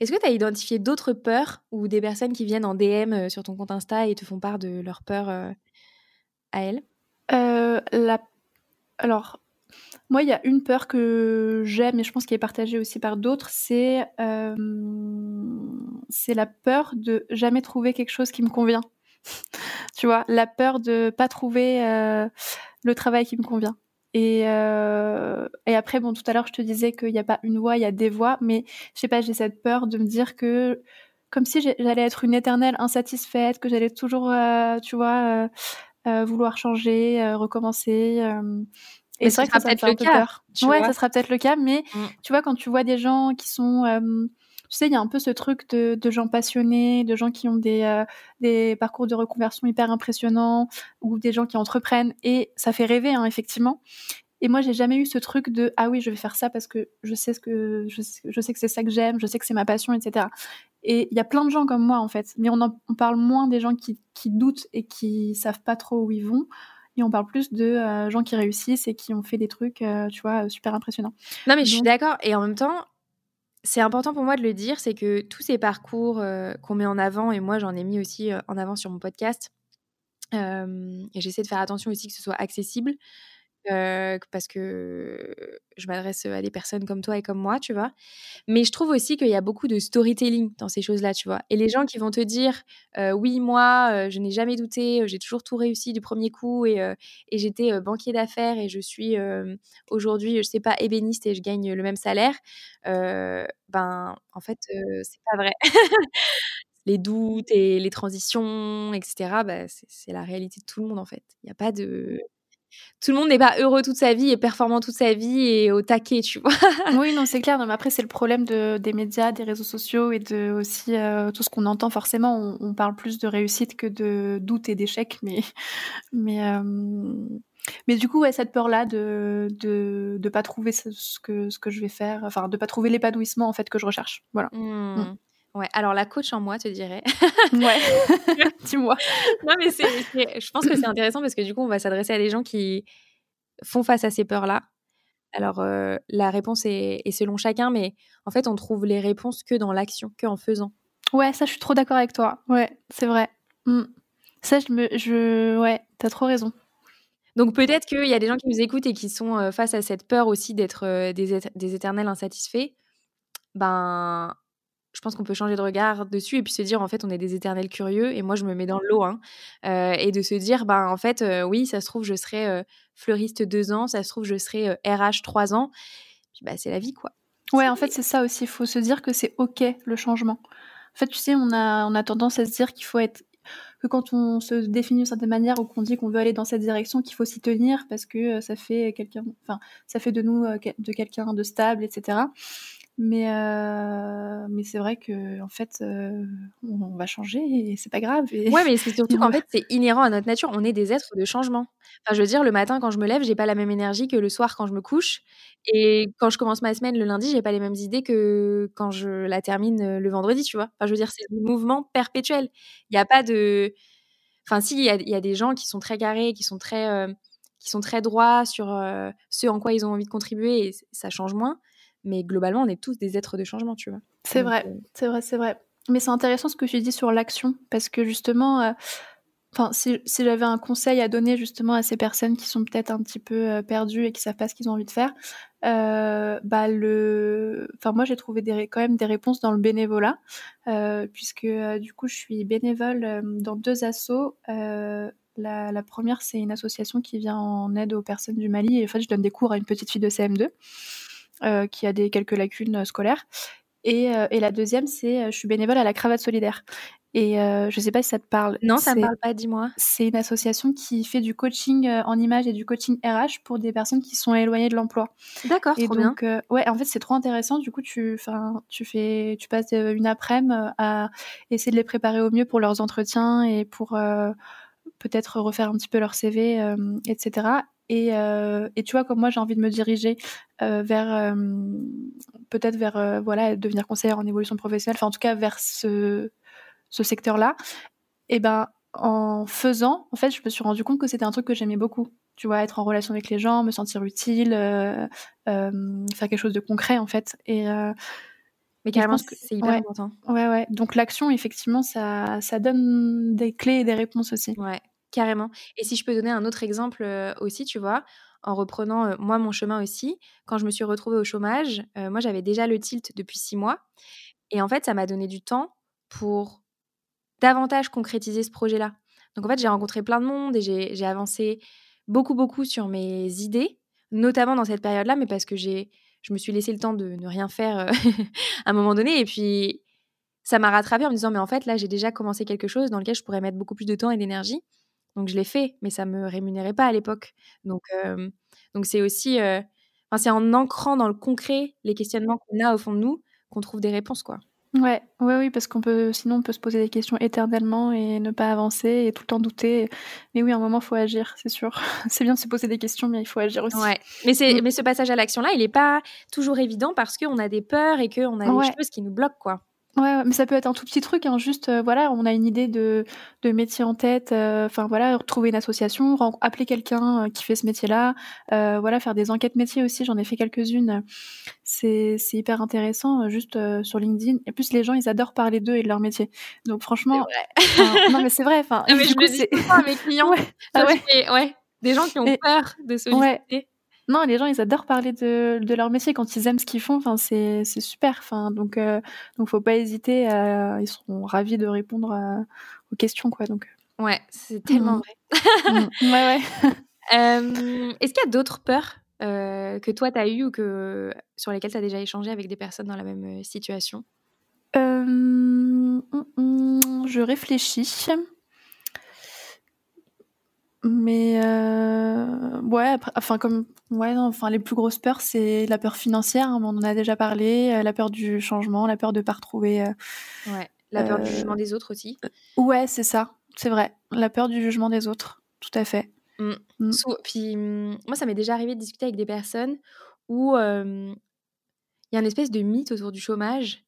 Speaker 1: Est-ce que tu as identifié d'autres peurs ou des personnes qui viennent en DM euh, sur ton compte Insta et te font part de leurs peurs euh, à elles?
Speaker 2: Euh. Alors, moi, il y a une peur que j'aime et je pense qu'elle est partagée aussi par d'autres, c'est euh, la peur de jamais trouver quelque chose qui me convient. tu vois, la peur de pas trouver le travail qui me convient. Et, euh, et après, bon, tout à l'heure, je te disais qu'il n'y a pas une voie, il y a des voies, mais je sais pas, j'ai cette peur de me dire que comme si j'allais être une éternelle insatisfaite, que j'allais toujours, tu vois, vouloir changer, recommencer. Et c'est vrai que ça, ça, peut être le cas. Ouais, ça sera peut-être le cas, mais mm. tu vois, quand tu vois des gens qui sont. Tu sais, il y a un peu ce truc de, de gens passionnés, de gens qui ont des, euh, des parcours de reconversion hyper impressionnants, ou des gens qui entreprennent, et ça fait rêver, hein, effectivement. Et moi, j'ai jamais eu ce truc de ah oui, je vais faire ça parce que je sais ce que je sais, je sais que c'est ça que j'aime, je sais que c'est ma passion, etc. Et il y a plein de gens comme moi en fait, mais on, en, on parle moins des gens qui, qui doutent et qui savent pas trop où ils vont et on parle plus de euh, gens qui réussissent et qui ont fait des trucs, euh, tu vois, super impressionnants.
Speaker 1: Non, mais je suis d'accord. Et en même temps, c'est important pour moi de le dire, c'est que tous ces parcours euh, qu'on met en avant, et moi j'en ai mis aussi en avant sur mon podcast, et j'essaie de faire attention aussi que ce soit accessible, parce que je m'adresse à des personnes comme toi et comme moi, tu vois. Mais je trouve aussi qu'il y a beaucoup de storytelling dans ces choses-là, tu vois. Et les gens qui vont te dire, oui, moi, je n'ai jamais douté, j'ai toujours tout réussi du premier coup et, et j'étais banquier d'affaires et je suis aujourd'hui, je sais pas, ébéniste et je gagne le même salaire, ben, en fait, c'est pas vrai. les doutes et les transitions, etc., bah, c'est la réalité de tout le monde, en fait. Il n'y a pas de tout le monde n'est pas heureux toute sa vie et performant toute sa vie et au taquet, tu vois.
Speaker 2: oui, non, c'est clair. mais après, c'est le problème de, des médias, des réseaux sociaux et de aussi euh, tout ce qu'on entend. Forcément, on, parle plus de réussite que de doute et d'échec, mais mais euh, mais du coup, ouais, cette peur-là de de de pas trouver ce, que ce que je vais faire, enfin, de pas trouver l'épanouissement en fait que je recherche. Voilà.
Speaker 1: Mmh. Mmh. Ouais, alors la coach en moi te dirait.
Speaker 2: ouais, dis-moi.
Speaker 1: Non, mais c'est, je pense que c'est intéressant parce que du coup, on va s'adresser à des gens qui font face à ces peurs-là. Alors, euh, la réponse est, selon chacun, mais en fait, on trouve les réponses que dans l'action, que en faisant.
Speaker 2: Ouais, ça, je suis trop d'accord avec toi. Ouais, c'est vrai. Mmh. Ça, je me. Je... Ouais, t'as trop raison.
Speaker 1: Donc peut-être qu'il y a des gens qui nous écoutent et qui sont euh, face à cette peur aussi d'être euh, des, des éternels insatisfaits. Ben, je pense qu'on peut changer de regard dessus et puis se dire en fait on est des éternels curieux et moi je me mets dans l'eau hein, euh, et de se dire ben en fait euh, oui ça se trouve je serai euh, fleuriste deux ans ça se trouve je serai RH trois ans. Puis bah c'est la vie quoi.
Speaker 2: Ouais en fait c'est ça aussi. Il faut se dire que c'est ok le changement. En fait tu sais on a on a tendance à se dire qu'il faut être que quand on se définit d'une certaine manière ou qu'on dit qu'on veut aller dans cette direction, qu'il faut s'y tenir parce que ça fait quelqu'un, enfin, ça fait de nous de quelqu'un de stable, etc. Mais, euh, mais c'est vrai que en fait, euh, on, va changer et c'est pas grave. Et...
Speaker 1: Ouais, mais c'est surtout qu'en fait, c'est inhérent à notre nature. On est des êtres de changement. Enfin, je veux dire, le matin quand je me lève, j'ai pas la même énergie que le soir quand je me couche. Et quand je commence ma semaine le lundi, j'ai pas les mêmes idées que quand je la termine le vendredi, tu vois? Enfin, je veux dire, c'est un mouvement perpétuel. Il n'y a pas de. Enfin, si, il y, y, a des gens qui sont très carrés, qui sont très, euh, qui sont très droits sur ce en quoi ils ont envie de contribuer et ça change moins. Mais globalement, on est tous des êtres de changement, tu vois.
Speaker 2: C'est vrai, euh, c'est vrai, c'est vrai. Mais c'est intéressant ce que tu dis sur l'action, parce que justement, euh, si, si j'avais un conseil à donner justement à ces personnes qui sont peut-être un petit peu euh, perdues et qui savent pas ce qu'ils ont envie de faire, bah le, enfin moi j'ai trouvé des, quand même des réponses dans le bénévolat, puisque du coup je suis bénévole dans deux assos. La, la, première, c'est une association qui vient en aide aux personnes du Mali. Et en fait, je donne des cours à une petite fille de CM2. Euh, qui a des quelques lacunes euh, scolaires. Et, euh, et, la deuxième, c'est je suis bénévole à la Cravate Solidaire. Et je ne sais pas si ça te parle.
Speaker 1: Non, ça me parle pas, dis-moi.
Speaker 2: C'est une association qui fait du coaching en image et du coaching RH pour des personnes qui sont éloignées de l'emploi.
Speaker 1: D'accord, trop
Speaker 2: donc,
Speaker 1: bien.
Speaker 2: ouais, en fait, c'est trop intéressant. Du coup, tu, tu fais, tu passes une après-midi à essayer de les préparer au mieux pour leurs entretiens et pour peut-être refaire un petit peu leur CV, etc. Et, euh, et, tu vois, comme moi, j'ai envie de me diriger euh, vers euh, peut-être vers voilà devenir conseillère en évolution professionnelle, enfin en tout cas vers ce, ce secteur-là. Et ben en faisant, en fait, je me suis rendu compte que c'était un truc que j'aimais beaucoup. Tu vois, être en relation avec les gens, me sentir utile, faire quelque chose de concret en fait. Et
Speaker 1: mais carrément, c'est hyper important.
Speaker 2: Ouais, ouais. Donc l'action, effectivement, ça, ça donne des clés et des réponses aussi.
Speaker 1: Ouais. Carrément. Et si je peux donner un autre exemple aussi, tu vois, en reprenant moi mon chemin aussi, quand je me suis retrouvée au chômage, moi j'avais déjà le tilt depuis six mois. Et en fait, ça m'a donné du temps pour davantage concrétiser ce projet-là. Donc en fait, j'ai rencontré plein de monde et j'ai avancé beaucoup, beaucoup sur mes idées, notamment dans cette période-là, mais parce que j'ai, je me suis laissé le temps de ne rien faire à un moment donné. Et puis, ça m'a rattrapé en me disant, mais en fait, là, j'ai déjà commencé quelque chose dans lequel je pourrais mettre beaucoup plus de temps et d'énergie. Donc je l'ai fait, mais ça me rémunérait pas à l'époque. Donc donc c'est aussi, enfin c'est en ancrant dans le concret les questionnements qu'on a au fond de nous qu'on trouve des réponses quoi.
Speaker 2: Ouais, ouais, oui, parce qu'on peut, sinon on peut se poser des questions éternellement et ne pas avancer et tout le temps douter. Mais oui, à un moment, il faut agir, c'est sûr. c'est bien de se poser des questions, mais il faut agir aussi.
Speaker 1: Ouais. Mais, c'est, mmh. mais ce passage à l'action-là, il n'est pas toujours évident parce qu'on a des peurs et qu'on a des choses qui nous bloquent, quoi.
Speaker 2: Ouais, mais ça peut être un tout petit truc, hein, juste euh, voilà, on a une idée de, de métier en tête, euh, enfin voilà, trouver une association, appeler quelqu'un euh, qui fait ce métier-là, voilà, faire des enquêtes métiers aussi, j'en ai fait quelques-unes, c'est c'est hyper intéressant, juste sur LinkedIn. Et plus les gens, ils adorent parler d'eux et de leur métier. Donc franchement, non mais c'est vrai, enfin,
Speaker 1: je le dis à mes clients, ouais. Ah ouais. ouais. des gens qui ont peur de solliciter.
Speaker 2: Non, les gens, ils adorent parler de, de leur métier quand ils aiment ce qu'ils font. Enfin, c'est, c'est super. Enfin, donc, euh, donc, faut pas hésiter. ils seront ravis de répondre aux questions, quoi. Donc.
Speaker 1: Ouais, c'est tellement
Speaker 2: mmh. vrai. Mmh. Ouais, ouais.
Speaker 1: euh, est-ce qu'il y a d'autres peurs euh, que toi, tu as eues ou que, sur lesquelles tu as déjà échangé avec des personnes dans la même euh, situation?
Speaker 2: Euh, Je réfléchis. Mais euh, ouais, enfin comme ouais, non, enfin les plus grosses peurs, c'est la peur financière. Hein, on en a déjà parlé, euh, la peur du changement, la peur de pas retrouver. Euh,
Speaker 1: ouais, la peur du jugement des autres aussi.
Speaker 2: Ouais, c'est ça, c'est vrai, la peur du jugement des autres, tout à fait.
Speaker 1: Mmh. Mmh. puis mmh, moi, ça m'est déjà arrivé de discuter avec des personnes où il y a une espèce de mythe autour du chômage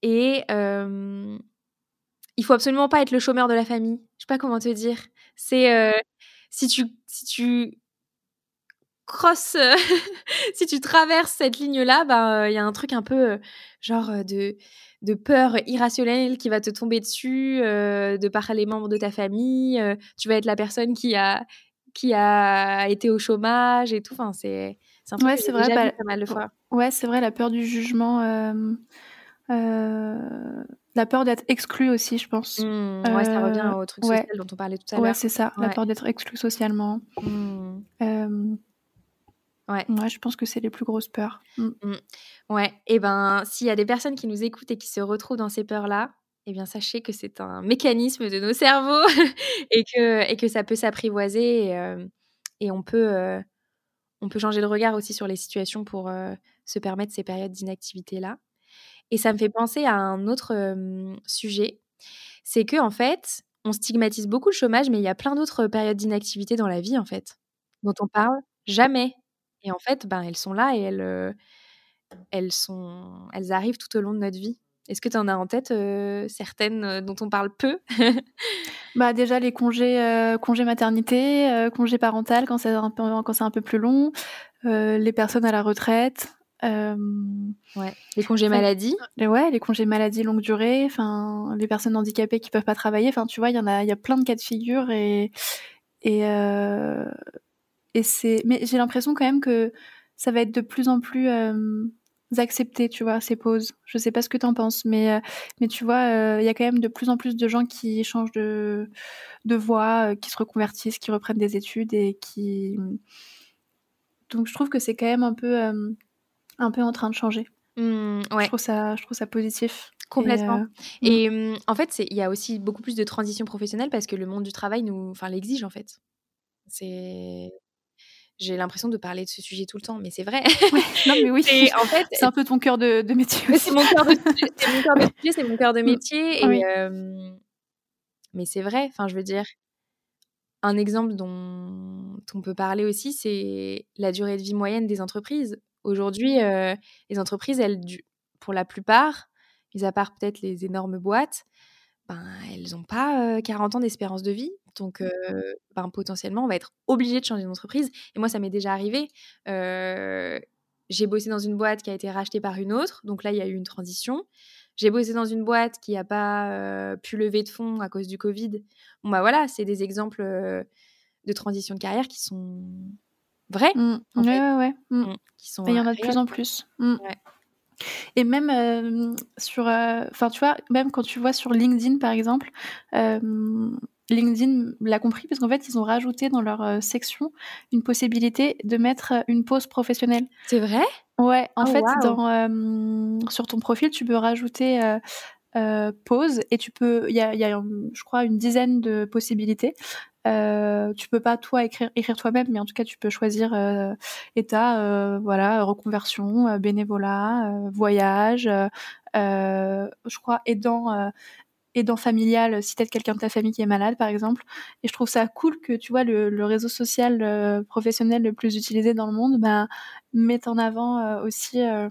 Speaker 1: et il faut absolument pas être le chômeur de la famille. Je sais pas comment te dire. C'est si tu si tu crosses, si tu traverses cette ligne-là, ben il y a un truc un peu genre de de peur irrationnelle qui va te tomber dessus de par les membres de ta famille. tu vas être la personne qui a qui a été au chômage et tout. Enfin, c'est
Speaker 2: c'est un truc ouais, vrai, bah, pas mal de fois. Ouais, c'est vrai, la peur du jugement. La peur d'être exclu aussi, je pense.
Speaker 1: Mmh, ouais, ça revient au truc social dont on parlait tout à l'heure.
Speaker 2: Ouais, c'est ça, la peur d'être exclu socialement. Mmh. Ouais. ouais. je pense que c'est les plus grosses peurs.
Speaker 1: Ouais, et ben, s'il y a des personnes qui nous écoutent et qui se retrouvent dans ces peurs-là, eh bien, sachez que c'est un mécanisme de nos cerveaux et, que, et que ça peut s'apprivoiser et, et, on, peut, on peut changer de regard aussi sur les situations pour se permettre ces périodes d'inactivité-là. Et ça me fait penser à un autre sujet, c'est que en fait, on stigmatise beaucoup le chômage, mais il y a plein d'autres périodes d'inactivité dans la vie, en fait, dont on parle jamais. Et en fait, ben, elles sont là et elles, elles, sont, elles arrivent tout au long de notre vie. Est-ce que tu en as en tête certaines dont on parle peu?
Speaker 2: Bah déjà les congés, congés maternité, congés parental quand c'est un quand c'est un peu plus long, les personnes à la retraite,
Speaker 1: ouais. Les congés maladie.
Speaker 2: Ouais, les congés maladie longue durée. Enfin, les personnes handicapées qui peuvent pas travailler. Enfin, tu vois, il y en a, il y a plein de cas de figure et et euh, et c'est. Mais j'ai l'impression quand même que ça va être de plus en plus euh, accepté, tu vois, ces pauses. Je sais pas ce que t'en penses, mais mais tu vois, il y a quand même de plus en plus de gens qui changent de de voie, qui se reconvertissent, qui reprennent des études et qui. Donc je trouve que c'est quand même un peu un peu en train de changer.
Speaker 1: Mmh, ouais.
Speaker 2: je, trouve ça, je trouve ça positif.
Speaker 1: Complètement. Et, euh, mmh. Mmh, en fait, il y a aussi beaucoup plus de transition professionnelle parce que le monde du travail nous, enfin, l'exige en fait. C'est j'ai l'impression de parler de ce sujet tout le temps, mais c'est vrai.
Speaker 2: non, mais oui. c'est en fait, c'est un peu ton cœur de, métier.
Speaker 1: C'est mon cœur de, métier, c'est mon cœur de métier. Et, euh, mais c'est vrai. Enfin, je veux dire, un exemple dont on peut parler aussi, c'est la durée de vie moyenne des entreprises. Aujourd'hui, les entreprises, elles, pour la plupart, mis à part peut-être les énormes boîtes, ben, elles n'ont pas 40 ans d'espérance de vie. Donc, ben, potentiellement, on va être obligé de changer d'entreprise. Et moi, ça m'est déjà arrivé. j'ai bossé dans une boîte qui a été rachetée par une autre. Donc là, il y a eu une transition. J'ai bossé dans une boîte qui n'a pas pu lever de fonds à cause du Covid. Bon, bah voilà, c'est des exemples de transition de carrière qui sont vrai.
Speaker 2: Mmh. ouais, ouais, ouais. Mmh. Mmh. il y en a de plus en plus. Et même euh, sur, euh, enfin tu vois, même quand tu vois sur LinkedIn par exemple, euh, LinkedIn l'a compris parce qu'en fait ils ont rajouté dans leur section une possibilité de mettre une pause professionnelle.
Speaker 1: C'est vrai?
Speaker 2: Ouais, en oh, fait dans, sur ton profil tu peux rajouter pause et tu peux, il y a, y a, je crois une dizaine de possibilités. Euh, tu peux pas toi écrire, écrire toi-même, mais en tout cas tu peux choisir euh, état, euh, voilà, reconversion, euh, bénévolat, voyage, je crois aidant aidant familial si t'as quelqu'un de ta famille qui est malade par exemple et je trouve ça cool que tu vois le, le réseau social professionnel le plus utilisé dans le monde bah, mette en avant aussi
Speaker 1: la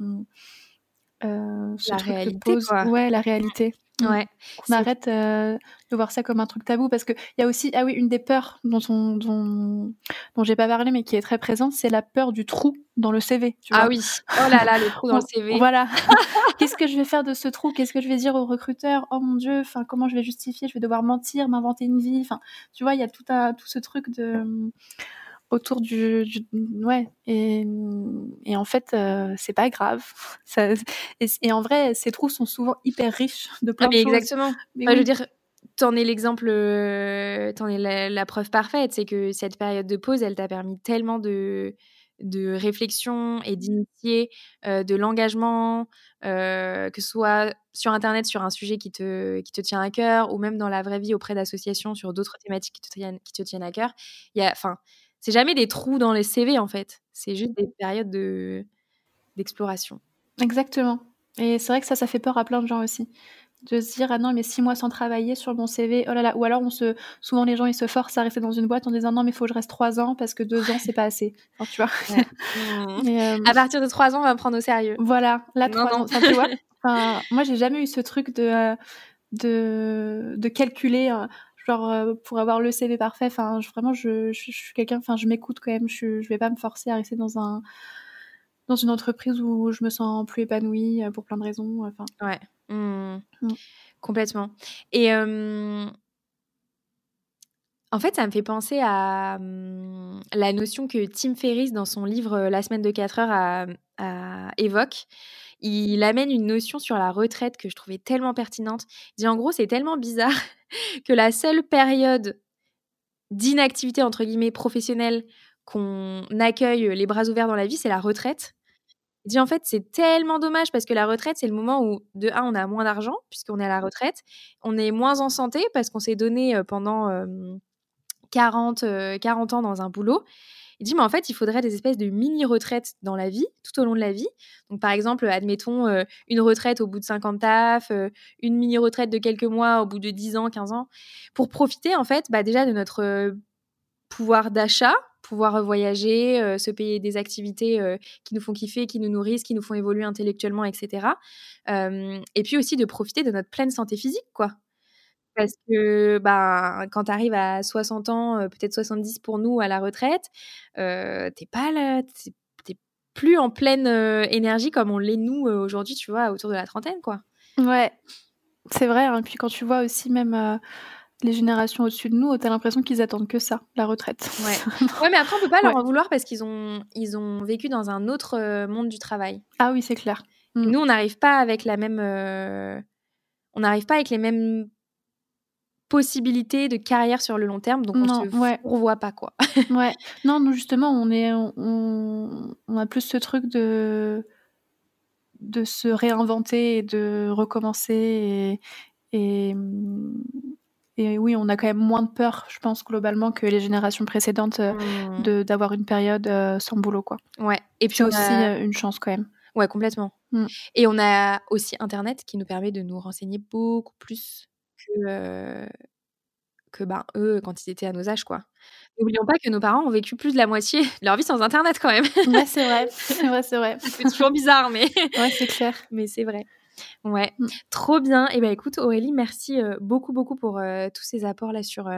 Speaker 1: réalité quoi.
Speaker 2: ouais la réalité
Speaker 1: Ouais.
Speaker 2: On arrête euh, de voir ça comme un truc tabou parce que il y a aussi ah oui une des peurs dont on, dont, dont j'ai pas parlé mais qui est très présente c'est la peur du trou dans le CV.
Speaker 1: Tu ah oui. Oh là là le trou dans le CV.
Speaker 2: Voilà. Qu'est-ce que je vais faire de ce trou? Qu'est-ce que je vais dire au recruteur? Oh mon dieu. Enfin comment je vais justifier? Je vais devoir mentir, m'inventer une vie. Enfin tu vois il y a tout un tout ce truc de autour du, ouais et, et, en fait euh, c'est pas grave. Ça, et, en vrai ces trous sont souvent hyper riches de plein
Speaker 1: ah, mais
Speaker 2: de choses.
Speaker 1: exactement. Mais je veux dire t'en es l'exemple euh, t'en es la, preuve parfaite c'est que cette période de pause elle t'a permis tellement de de réflexion et d'initier euh, de l'engagement que ce soit sur internet sur un sujet qui te qui te tient à cœur ou même dans la vraie vie auprès d'associations sur d'autres thématiques qui te tiennent qui te tiennent à cœur. Il y a enfin c'est jamais des trous dans les CV en fait. C'est juste des périodes de d'exploration.
Speaker 2: Exactement. Et c'est vrai que ça, ça fait peur à plein de gens aussi. De se dire, ah non, mais six mois sans travailler sur mon CV, oh là là. Ou alors, on se, souvent, les gens, ils se forcent à rester dans une boîte en disant, non, mais il faut que je reste trois ans parce que deux ans, c'est pas assez. Enfin, tu vois.
Speaker 1: Euh, à partir de trois ans, on va me prendre au sérieux.
Speaker 2: Voilà. Là, trois ans. tu vois. Enfin, moi, j'ai jamais eu ce truc de, euh, de, de calculer. Euh, genre euh, pour avoir le CV parfait enfin vraiment je, je, suis quelqu'un enfin je m'écoute quand même je, je vais pas me forcer à rester dans un dans une entreprise où je me sens plus épanouie euh, pour plein de raisons enfin
Speaker 1: ouais mmh. Mmh. complètement et en fait, ça me fait penser à la notion que Tim Ferriss, dans son livre La semaine de 4 heures, a, évoque. Il amène une notion sur la retraite que je trouvais tellement pertinente. Il dit en gros, c'est tellement bizarre que la seule période d'inactivité, entre guillemets, professionnelle qu'on accueille les bras ouverts dans la vie, c'est la retraite. Il dit en fait, c'est tellement dommage parce que la retraite, c'est le moment où, de un, on a moins d'argent puisqu'on est à la retraite, on est moins en santé parce qu'on s'est donné pendant 40, 40 ans dans un boulot. Il dit, mais en fait, il faudrait des espèces de mini-retraites dans la vie, tout au long de la vie. Donc, par exemple, admettons une retraite au bout de 50 taf, une mini-retraite de quelques mois au bout de 10 ans, 15 ans, pour profiter, en fait, bah, déjà de notre pouvoir d'achat, pouvoir voyager, se payer des activités qui nous font kiffer, qui nous nourrissent, qui nous font évoluer intellectuellement, etc. et puis aussi de profiter de notre pleine santé physique, quoi. Parce que bah, quand tu arrives à 60 ans, peut-être 70 pour nous à la retraite, t'es pas là, t'es plus en pleine énergie comme on l'est nous aujourd'hui, tu vois, autour de la trentaine, quoi.
Speaker 2: Ouais, c'est vrai. Hein. Puis quand tu vois aussi même les générations au-dessus de nous, t'as l'impression qu'ils attendent que ça, la retraite.
Speaker 1: Ouais. ouais, mais après, on peut pas leur en vouloir parce qu'ils ont, ils ont vécu dans un autre monde du travail.
Speaker 2: Ah oui, c'est clair.
Speaker 1: Mmh. Nous, on n'arrive pas avec la même. on n'arrive pas avec les mêmes possibilités de carrière sur le long terme, donc on ne se ouais. revoit pas, quoi.
Speaker 2: ouais. Non, nous, justement, on, est, on, on a plus ce truc de de se réinventer et de recommencer et, et et oui, on a quand même moins de peur, je pense, globalement, que les générations précédentes euh, mmh. de d'avoir une période euh, sans boulot, quoi.
Speaker 1: Ouais.
Speaker 2: Et puis aussi euh, une chance quand même.
Speaker 1: Ouais, complètement. Mmh. Et on a aussi Internet qui nous permet de nous renseigner beaucoup plus que, que ben, eux quand ils étaient à nos âges, quoi. N'oublions pas que nos parents ont vécu plus de la moitié de leur vie sans Internet quand même.
Speaker 2: Ouais, c'est vrai. C'est vrai, c'est vrai.
Speaker 1: c'est toujours bizarre, mais.
Speaker 2: ouais, c'est clair.
Speaker 1: Mais c'est vrai. Ouais, mmh. trop bien. Et eh ben écoute Aurélie, merci beaucoup beaucoup pour tous ces apports là sur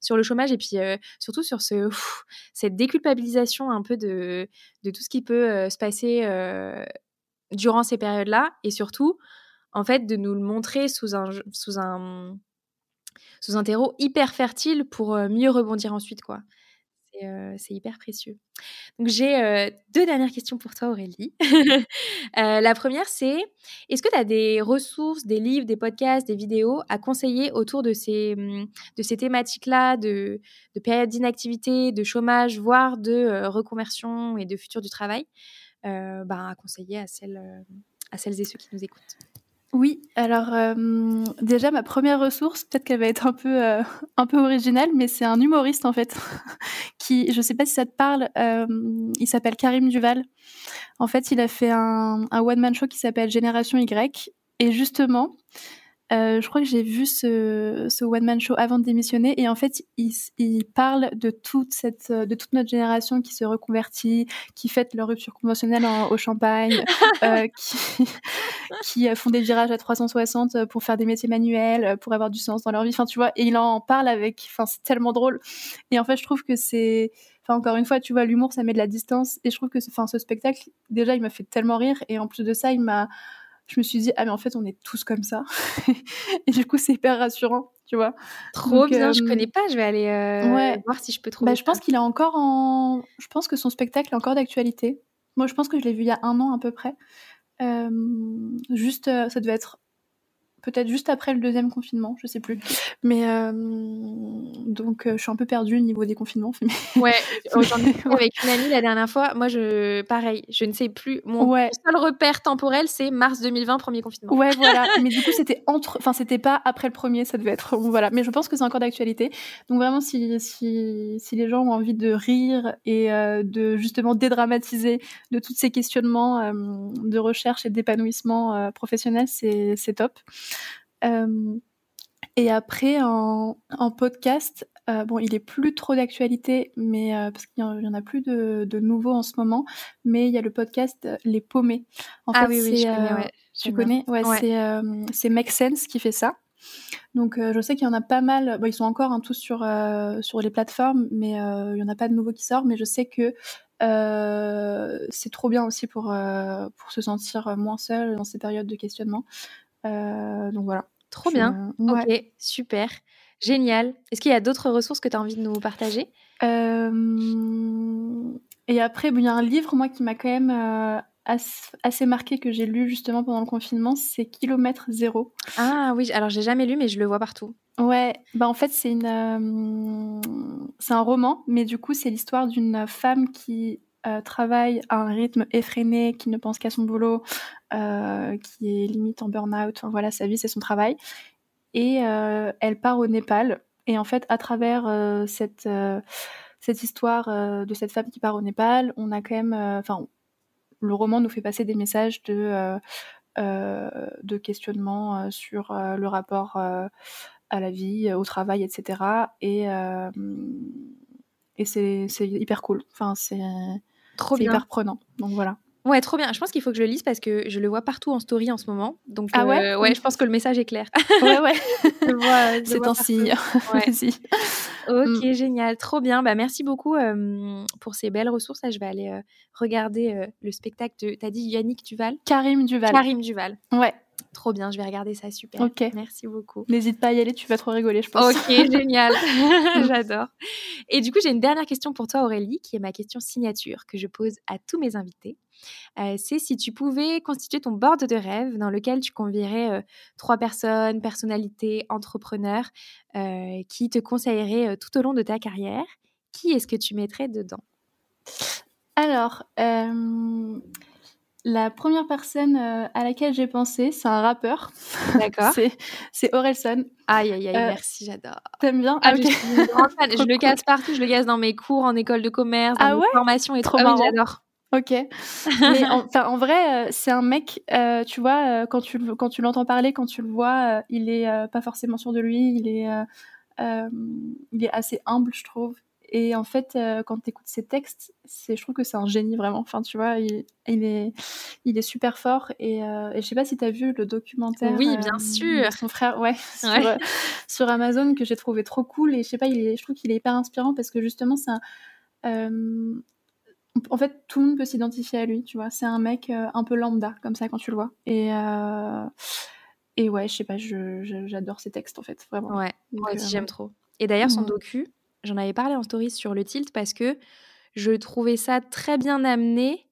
Speaker 1: sur le chômage et puis surtout sur ce cette déculpabilisation un peu de de tout ce qui peut se passer durant ces périodes-là et surtout en fait de nous le montrer sous un sous un sous un terreau hyper fertile pour mieux rebondir ensuite quoi. Euh, c'est hyper précieux. Donc j'ai euh, deux dernières questions pour toi Aurélie. Euh, la première c'est est-ce que tu as des ressources, des livres, des podcasts, des vidéos à conseiller autour de ces, de ces thématiques-là, de, de période d'inactivité, de chômage, voire de reconversion et de futur du travail? Bah, à conseiller à celles, à celles et ceux qui nous écoutent
Speaker 2: oui, alors euh, déjà ma première ressource, peut-être qu'elle va être un peu euh, un peu originale, mais c'est un humoriste en fait qui, je sais pas si ça te parle, euh, il s'appelle Karim Duval. En fait, il a fait un, un one man show qui s'appelle Génération Y et justement, euh, je crois que j'ai vu ce, ce one-man show avant de démissionner et en fait, il, il, parle de toute cette, de toute notre génération qui se reconvertit, qui fête leur rupture conventionnelle au champagne, euh, qui, qui font des virages à 360 pour faire des métiers manuels, pour avoir du sens dans leur vie. Enfin, tu vois, et il en parle avec, enfin, c'est tellement drôle. Et en fait, je trouve que c'est, enfin, encore une fois, tu vois, l'humour, ça met de la distance et je trouve que, enfin, ce spectacle, déjà, il m'a fait tellement rire et en plus de ça, il m'a je me suis dit ah mais en fait on est tous comme ça. Et du coup c'est hyper rassurant tu vois.
Speaker 1: Trop bien je connais pas je vais aller euh, voir si je peux trouver
Speaker 2: bah, je pense qu'il est encore en je pense que son spectacle est encore d'actualité. Moi je pense que je l'ai vu il y a un an à peu près. Euh, juste euh, ça devait être peut-être juste après le deuxième confinement, je sais plus. Mais euh, donc, euh, je suis un peu perdue au niveau des confinements.
Speaker 1: Ouais, j'en ai avec une amie la dernière fois. Moi, je, pareil, je ne sais plus. Mon seul repère temporel, c'est mars 2020, premier confinement.
Speaker 2: Ouais, voilà. Mais du coup, c'était entre, enfin, c'était pas après le premier, ça devait être, voilà. Mais je pense que c'est encore d'actualité. Donc vraiment, si, si, si les gens ont envie de rire et euh, de justement dédramatiser de tous ces questionnements de recherche et d'épanouissement professionnel, c'est top. Euh, et après, en, podcast, euh, bon, il est plus trop d'actualité, mais euh, parce qu'il y, en a plus de, de nouveaux en ce moment. Mais il y a le podcast Les Paumés.
Speaker 1: En ah oui, oui, je connais. Ouais,
Speaker 2: tu connais? Ouais, c'est c'est Make Sense qui fait ça. Donc je sais qu'il y en a pas mal. Bon, ils sont encore hein, tous sur sur les plateformes, mais il y en a pas de nouveaux qui sortent. Mais je sais que c'est trop bien aussi pour pour se sentir moins seul dans ces périodes de questionnement. Donc voilà.
Speaker 1: Trop bien. Ok, super. Génial. Est-ce qu'il y a d'autres ressources que tu as envie de nous partager?
Speaker 2: Euh, Et après, il y a un livre, moi, qui m'a quand même euh, assez marqué que j'ai lu justement pendant le confinement, c'est Kilomètre Zéro.
Speaker 1: Ah oui, alors j'ai jamais lu, mais je le vois partout.
Speaker 2: Ouais, bah en fait c'est une, euh, c'est un roman, mais du coup c'est l'histoire d'une femme qui euh, travaille à un rythme effréné, qui ne pense qu'à son boulot, euh, qui est limite en burn-out. Enfin, voilà, sa vie c'est son travail, et elle part au Népal. Et en fait, à travers cette histoire de cette femme qui part au Népal, on a quand même, enfin, le roman nous fait passer des messages de questionnement sur le rapport à la vie, au travail, etc. Et, euh, et c'est, hyper cool. Enfin, c'est, trop hyper prenant. Donc voilà.
Speaker 1: Ouais, trop bien. Je pense qu'il faut que je le lise parce que je le vois partout en story en ce moment. Donc, ah ouais, euh, ouais, je pense que le message est clair.
Speaker 2: ouais, ouais. c'est un signe.
Speaker 1: ok, mm. génial. Trop bien. Bah, merci beaucoup pour ces belles ressources. Là, je vais aller regarder le spectacle de. T'as dit Yannick Duval?
Speaker 2: Karim Duval.
Speaker 1: Karim Duval.
Speaker 2: Ouais.
Speaker 1: Trop bien, je vais regarder ça, super.
Speaker 2: Ok.
Speaker 1: Merci beaucoup.
Speaker 2: N'hésite pas à y aller, tu vas trop rigoler, je pense.
Speaker 1: Ok, génial. J'adore. Et du coup, j'ai une dernière question pour toi, Aurélie, qui est ma question signature que je pose à tous mes invités. Euh, c'est si tu pouvais constituer ton board de rêve dans lequel tu convierais euh, trois personnes, personnalités, entrepreneurs, euh, qui te conseilleraient tout au long de ta carrière, qui est-ce que tu mettrais dedans?
Speaker 2: Alors, la première personne euh, à laquelle j'ai pensé, c'est un rappeur.
Speaker 1: D'accord.
Speaker 2: c'est Orelson.
Speaker 1: Aïe, aïe, aïe, euh, merci, j'adore.
Speaker 2: T'aimes bien?
Speaker 1: Ah, je, je, le casse partout, je le casse dans mes cours en école de commerce, dans ah mes formations et trop ah, j'adore.
Speaker 2: Ok. Mais en, en vrai, euh, c'est un mec, tu vois, quand tu, quand tu l'entends parler, quand tu le vois, il est pas forcément sûr de lui, il est, il est assez humble, je trouve. Et en fait, euh, quand tu écoutes ses textes, c'est, je trouve que c'est un génie vraiment. Enfin, tu vois, il, est, il est super fort. Et, euh, et je sais pas si tu as vu le documentaire.
Speaker 1: Oui, bien euh, sûr.
Speaker 2: Son frère, ouais, Sur, Amazon que j'ai trouvé trop cool. Et je sais pas, il est, je trouve qu'il est hyper inspirant parce que justement, c'est un. en fait, tout le monde peut s'identifier à lui, tu vois. C'est un mec un peu lambda, comme ça, quand tu le vois. Et. Et ouais, je sais pas, j'adore ses textes en fait, vraiment.
Speaker 1: Ouais, moi aussi j'aime trop. Et d'ailleurs, son docu, J'en avais parlé en story sur le tilt parce que je trouvais ça très bien amené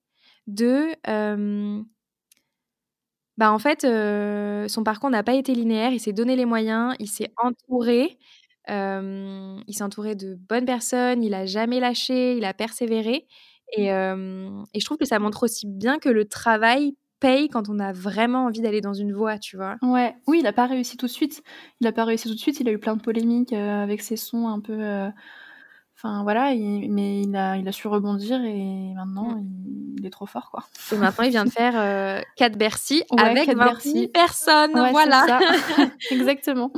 Speaker 1: de. bah en fait, son parcours n'a pas été linéaire. Il s'est donné les moyens, il s'est entouré. il s'est entouré de bonnes personnes, il a jamais lâché, il a persévéré. Et, et, je trouve que ça montre aussi bien que le travail paye quand on a vraiment envie d'aller dans une voie, tu vois.
Speaker 2: Ouais, oui, il n'a pas réussi tout de suite. Il n'a pas réussi tout de suite. Il a eu plein de polémiques euh, avec ses sons un peu. Euh, enfin voilà, mais il a, il a su rebondir et maintenant mm. il, est trop fort quoi.
Speaker 1: Et maintenant il vient de faire euh, 4 Bercy avec 4 Bercy. personnes, voilà.
Speaker 2: Exactement.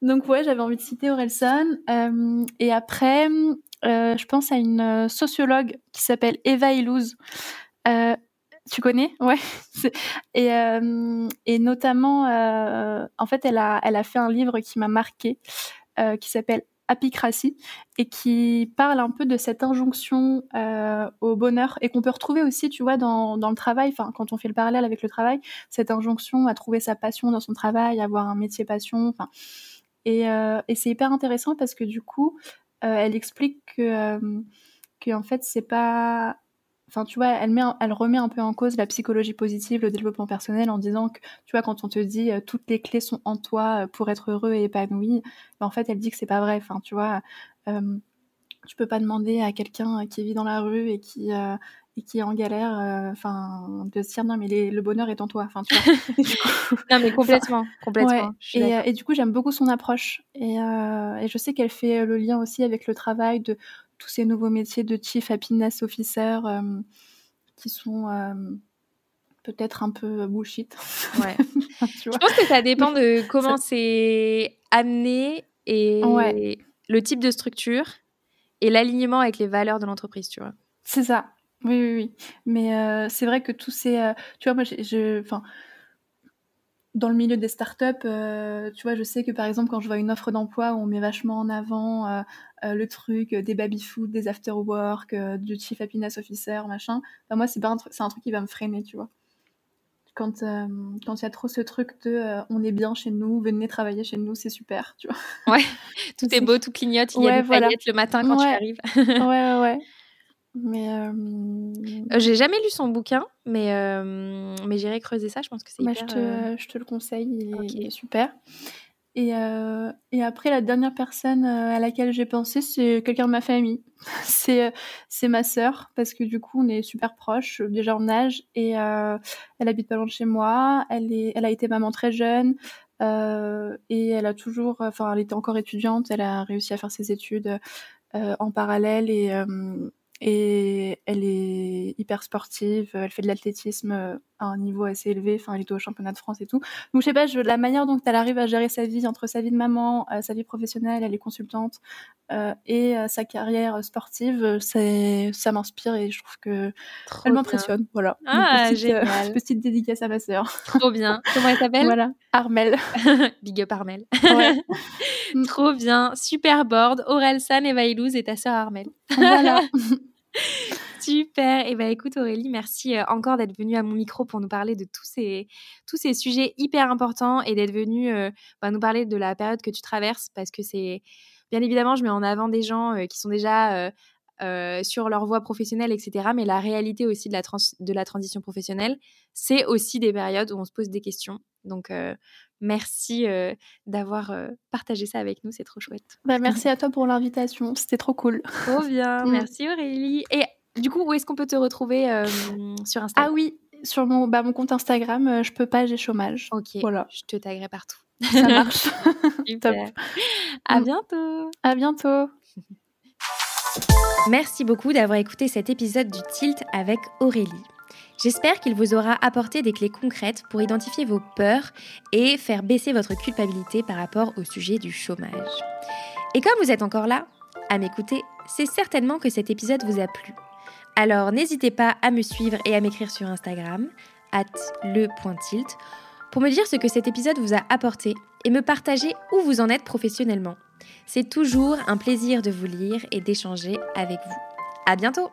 Speaker 2: Donc ouais, j'avais envie de citer Orelsan. Euh, et après, je pense à une sociologue qui s'appelle Eva Illouz. Tu connais? Ouais. Et, euh, et notamment, euh, en fait, elle a, elle a fait un livre qui m'a marqué, euh, qui s'appelle Apicratie, et qui parle un peu de cette injonction au bonheur, et qu'on peut retrouver aussi, tu vois, dans, dans le travail, enfin, quand on fait le parallèle avec le travail, cette injonction à trouver sa passion dans son travail, avoir un métier passion, enfin. Et, et c'est hyper intéressant parce que du coup, elle explique que, que en fait, c'est pas Enfin, tu vois, elle, met, elle remet un peu en cause la psychologie positive, le développement personnel en disant que, tu vois, quand on te dit euh, toutes les clés sont en toi euh, pour être heureux et épanoui, ben, en fait, elle dit que c'est pas vrai. Enfin, tu vois, euh, tu peux pas demander à quelqu'un qui vit dans la rue et qui, et qui est en galère, enfin, de se dire non, mais le bonheur est en toi. Enfin, tu vois.
Speaker 1: non, mais complètement, complètement.
Speaker 2: Et, et, du coup, j'aime beaucoup son approche. Et, et je sais qu'elle fait le lien aussi avec le travail de tous ces nouveaux métiers de Chief Happiness Officer euh, qui sont euh, peut-être un peu bullshit.
Speaker 1: Ouais. Je pense que ça dépend de comment c'est amené et le type de structure et l'alignement avec les valeurs de l'entreprise, tu vois.
Speaker 2: C'est ça. Oui, oui, oui. Mais euh, c'est vrai que tous ces... tu vois, moi, je... Enfin, dans le milieu des startups, euh, tu vois, je sais que par exemple, quand je vois une offre d'emploi où on met vachement en avant euh, euh, le truc des baby-food, des after-work, du chief happiness officer, machin, bah, moi, c'est un, un truc qui va me freiner, tu vois. Quand quand il y a trop ce truc de on est bien chez nous, venez travailler chez nous, c'est super, tu vois.
Speaker 1: Ouais, tout est beau, tout clignote, il y a des paillettes le matin quand tu arrives.
Speaker 2: ouais, ouais, ouais. Mais
Speaker 1: j'ai jamais lu son bouquin, mais mais j'irai creuser ça. Je pense que c'est
Speaker 2: bah,
Speaker 1: hyper.
Speaker 2: je, te, je te le conseille, il est, super. Et, et après, la dernière personne à laquelle j'ai pensé, c'est quelqu'un de ma famille. c'est c'est ma sœur, parce que du coup, on est super proches, déjà en âge, et elle habite pas loin de chez moi. Elle, est, elle a été maman très jeune. et elle a toujours, enfin, elle était encore étudiante, elle a réussi à faire ses études en parallèle et, et elle est hyper sportive, elle fait de l'athlétisme euh, à un niveau assez élevé, enfin elle est au championnat de France et tout. Donc je sais pas, je, la manière dont elle arrive à gérer sa vie entre sa vie de maman, euh, sa vie professionnelle, elle est consultante euh, et euh, sa carrière sportive, c'est ça m'inspire et je trouve que elle m'impressionne. Voilà.
Speaker 1: Ah
Speaker 2: petite,
Speaker 1: génial.
Speaker 2: petite dédicace à ma sœur.
Speaker 1: Trop bien. Comment elle s'appelle?
Speaker 2: Voilà, Armel.
Speaker 1: Big up Armel.
Speaker 2: Ouais.
Speaker 1: Trop bien. Super board. Aurel San et Vailouz et ta sœur Armel.
Speaker 2: voilà.
Speaker 1: Super. Et eh ben écoute Aurélie, merci euh, encore d'être venue à mon micro pour nous parler de tous ces tous ces sujets hyper importants et d'être venue euh, bah, nous parler de la période que tu traverses parce que c'est bien évidemment je mets en avant des gens euh, qui sont déjà sur leur voie professionnelle, etc. Mais la réalité aussi de la, de la transition professionnelle, c'est aussi des périodes où on se pose des questions. Donc, merci d'avoir partagé ça avec nous, c'est trop chouette.
Speaker 2: Bah, merci à toi pour l'invitation, c'était trop cool.
Speaker 1: Trop bien,
Speaker 2: Mm.
Speaker 1: merci Aurélie. Et du coup, où est-ce qu'on peut te retrouver sur Instagram
Speaker 2: Ah oui, sur mon, bah, mon compte Instagram, euh, je peux pas, j'ai chômage.
Speaker 1: Ok,
Speaker 2: Voilà.
Speaker 1: je te taguerai partout.
Speaker 2: Ça marche.
Speaker 1: Super. À
Speaker 2: Mm.
Speaker 1: bientôt.
Speaker 2: à bientôt.
Speaker 1: Merci beaucoup d'avoir écouté cet épisode du Tilt avec Aurélie. J'espère qu'il vous aura apporté des clés concrètes pour identifier vos peurs et faire baisser votre culpabilité par rapport au sujet du chômage. Et comme vous êtes encore là, à m'écouter, c'est certainement que cet épisode vous a plu. Alors n'hésitez pas à me suivre et à m'écrire sur Instagram, at le.tilt, pour me dire ce que cet épisode vous a apporté et me partager où vous en êtes professionnellement. C'est toujours un plaisir de vous lire et d'échanger avec vous. À bientôt!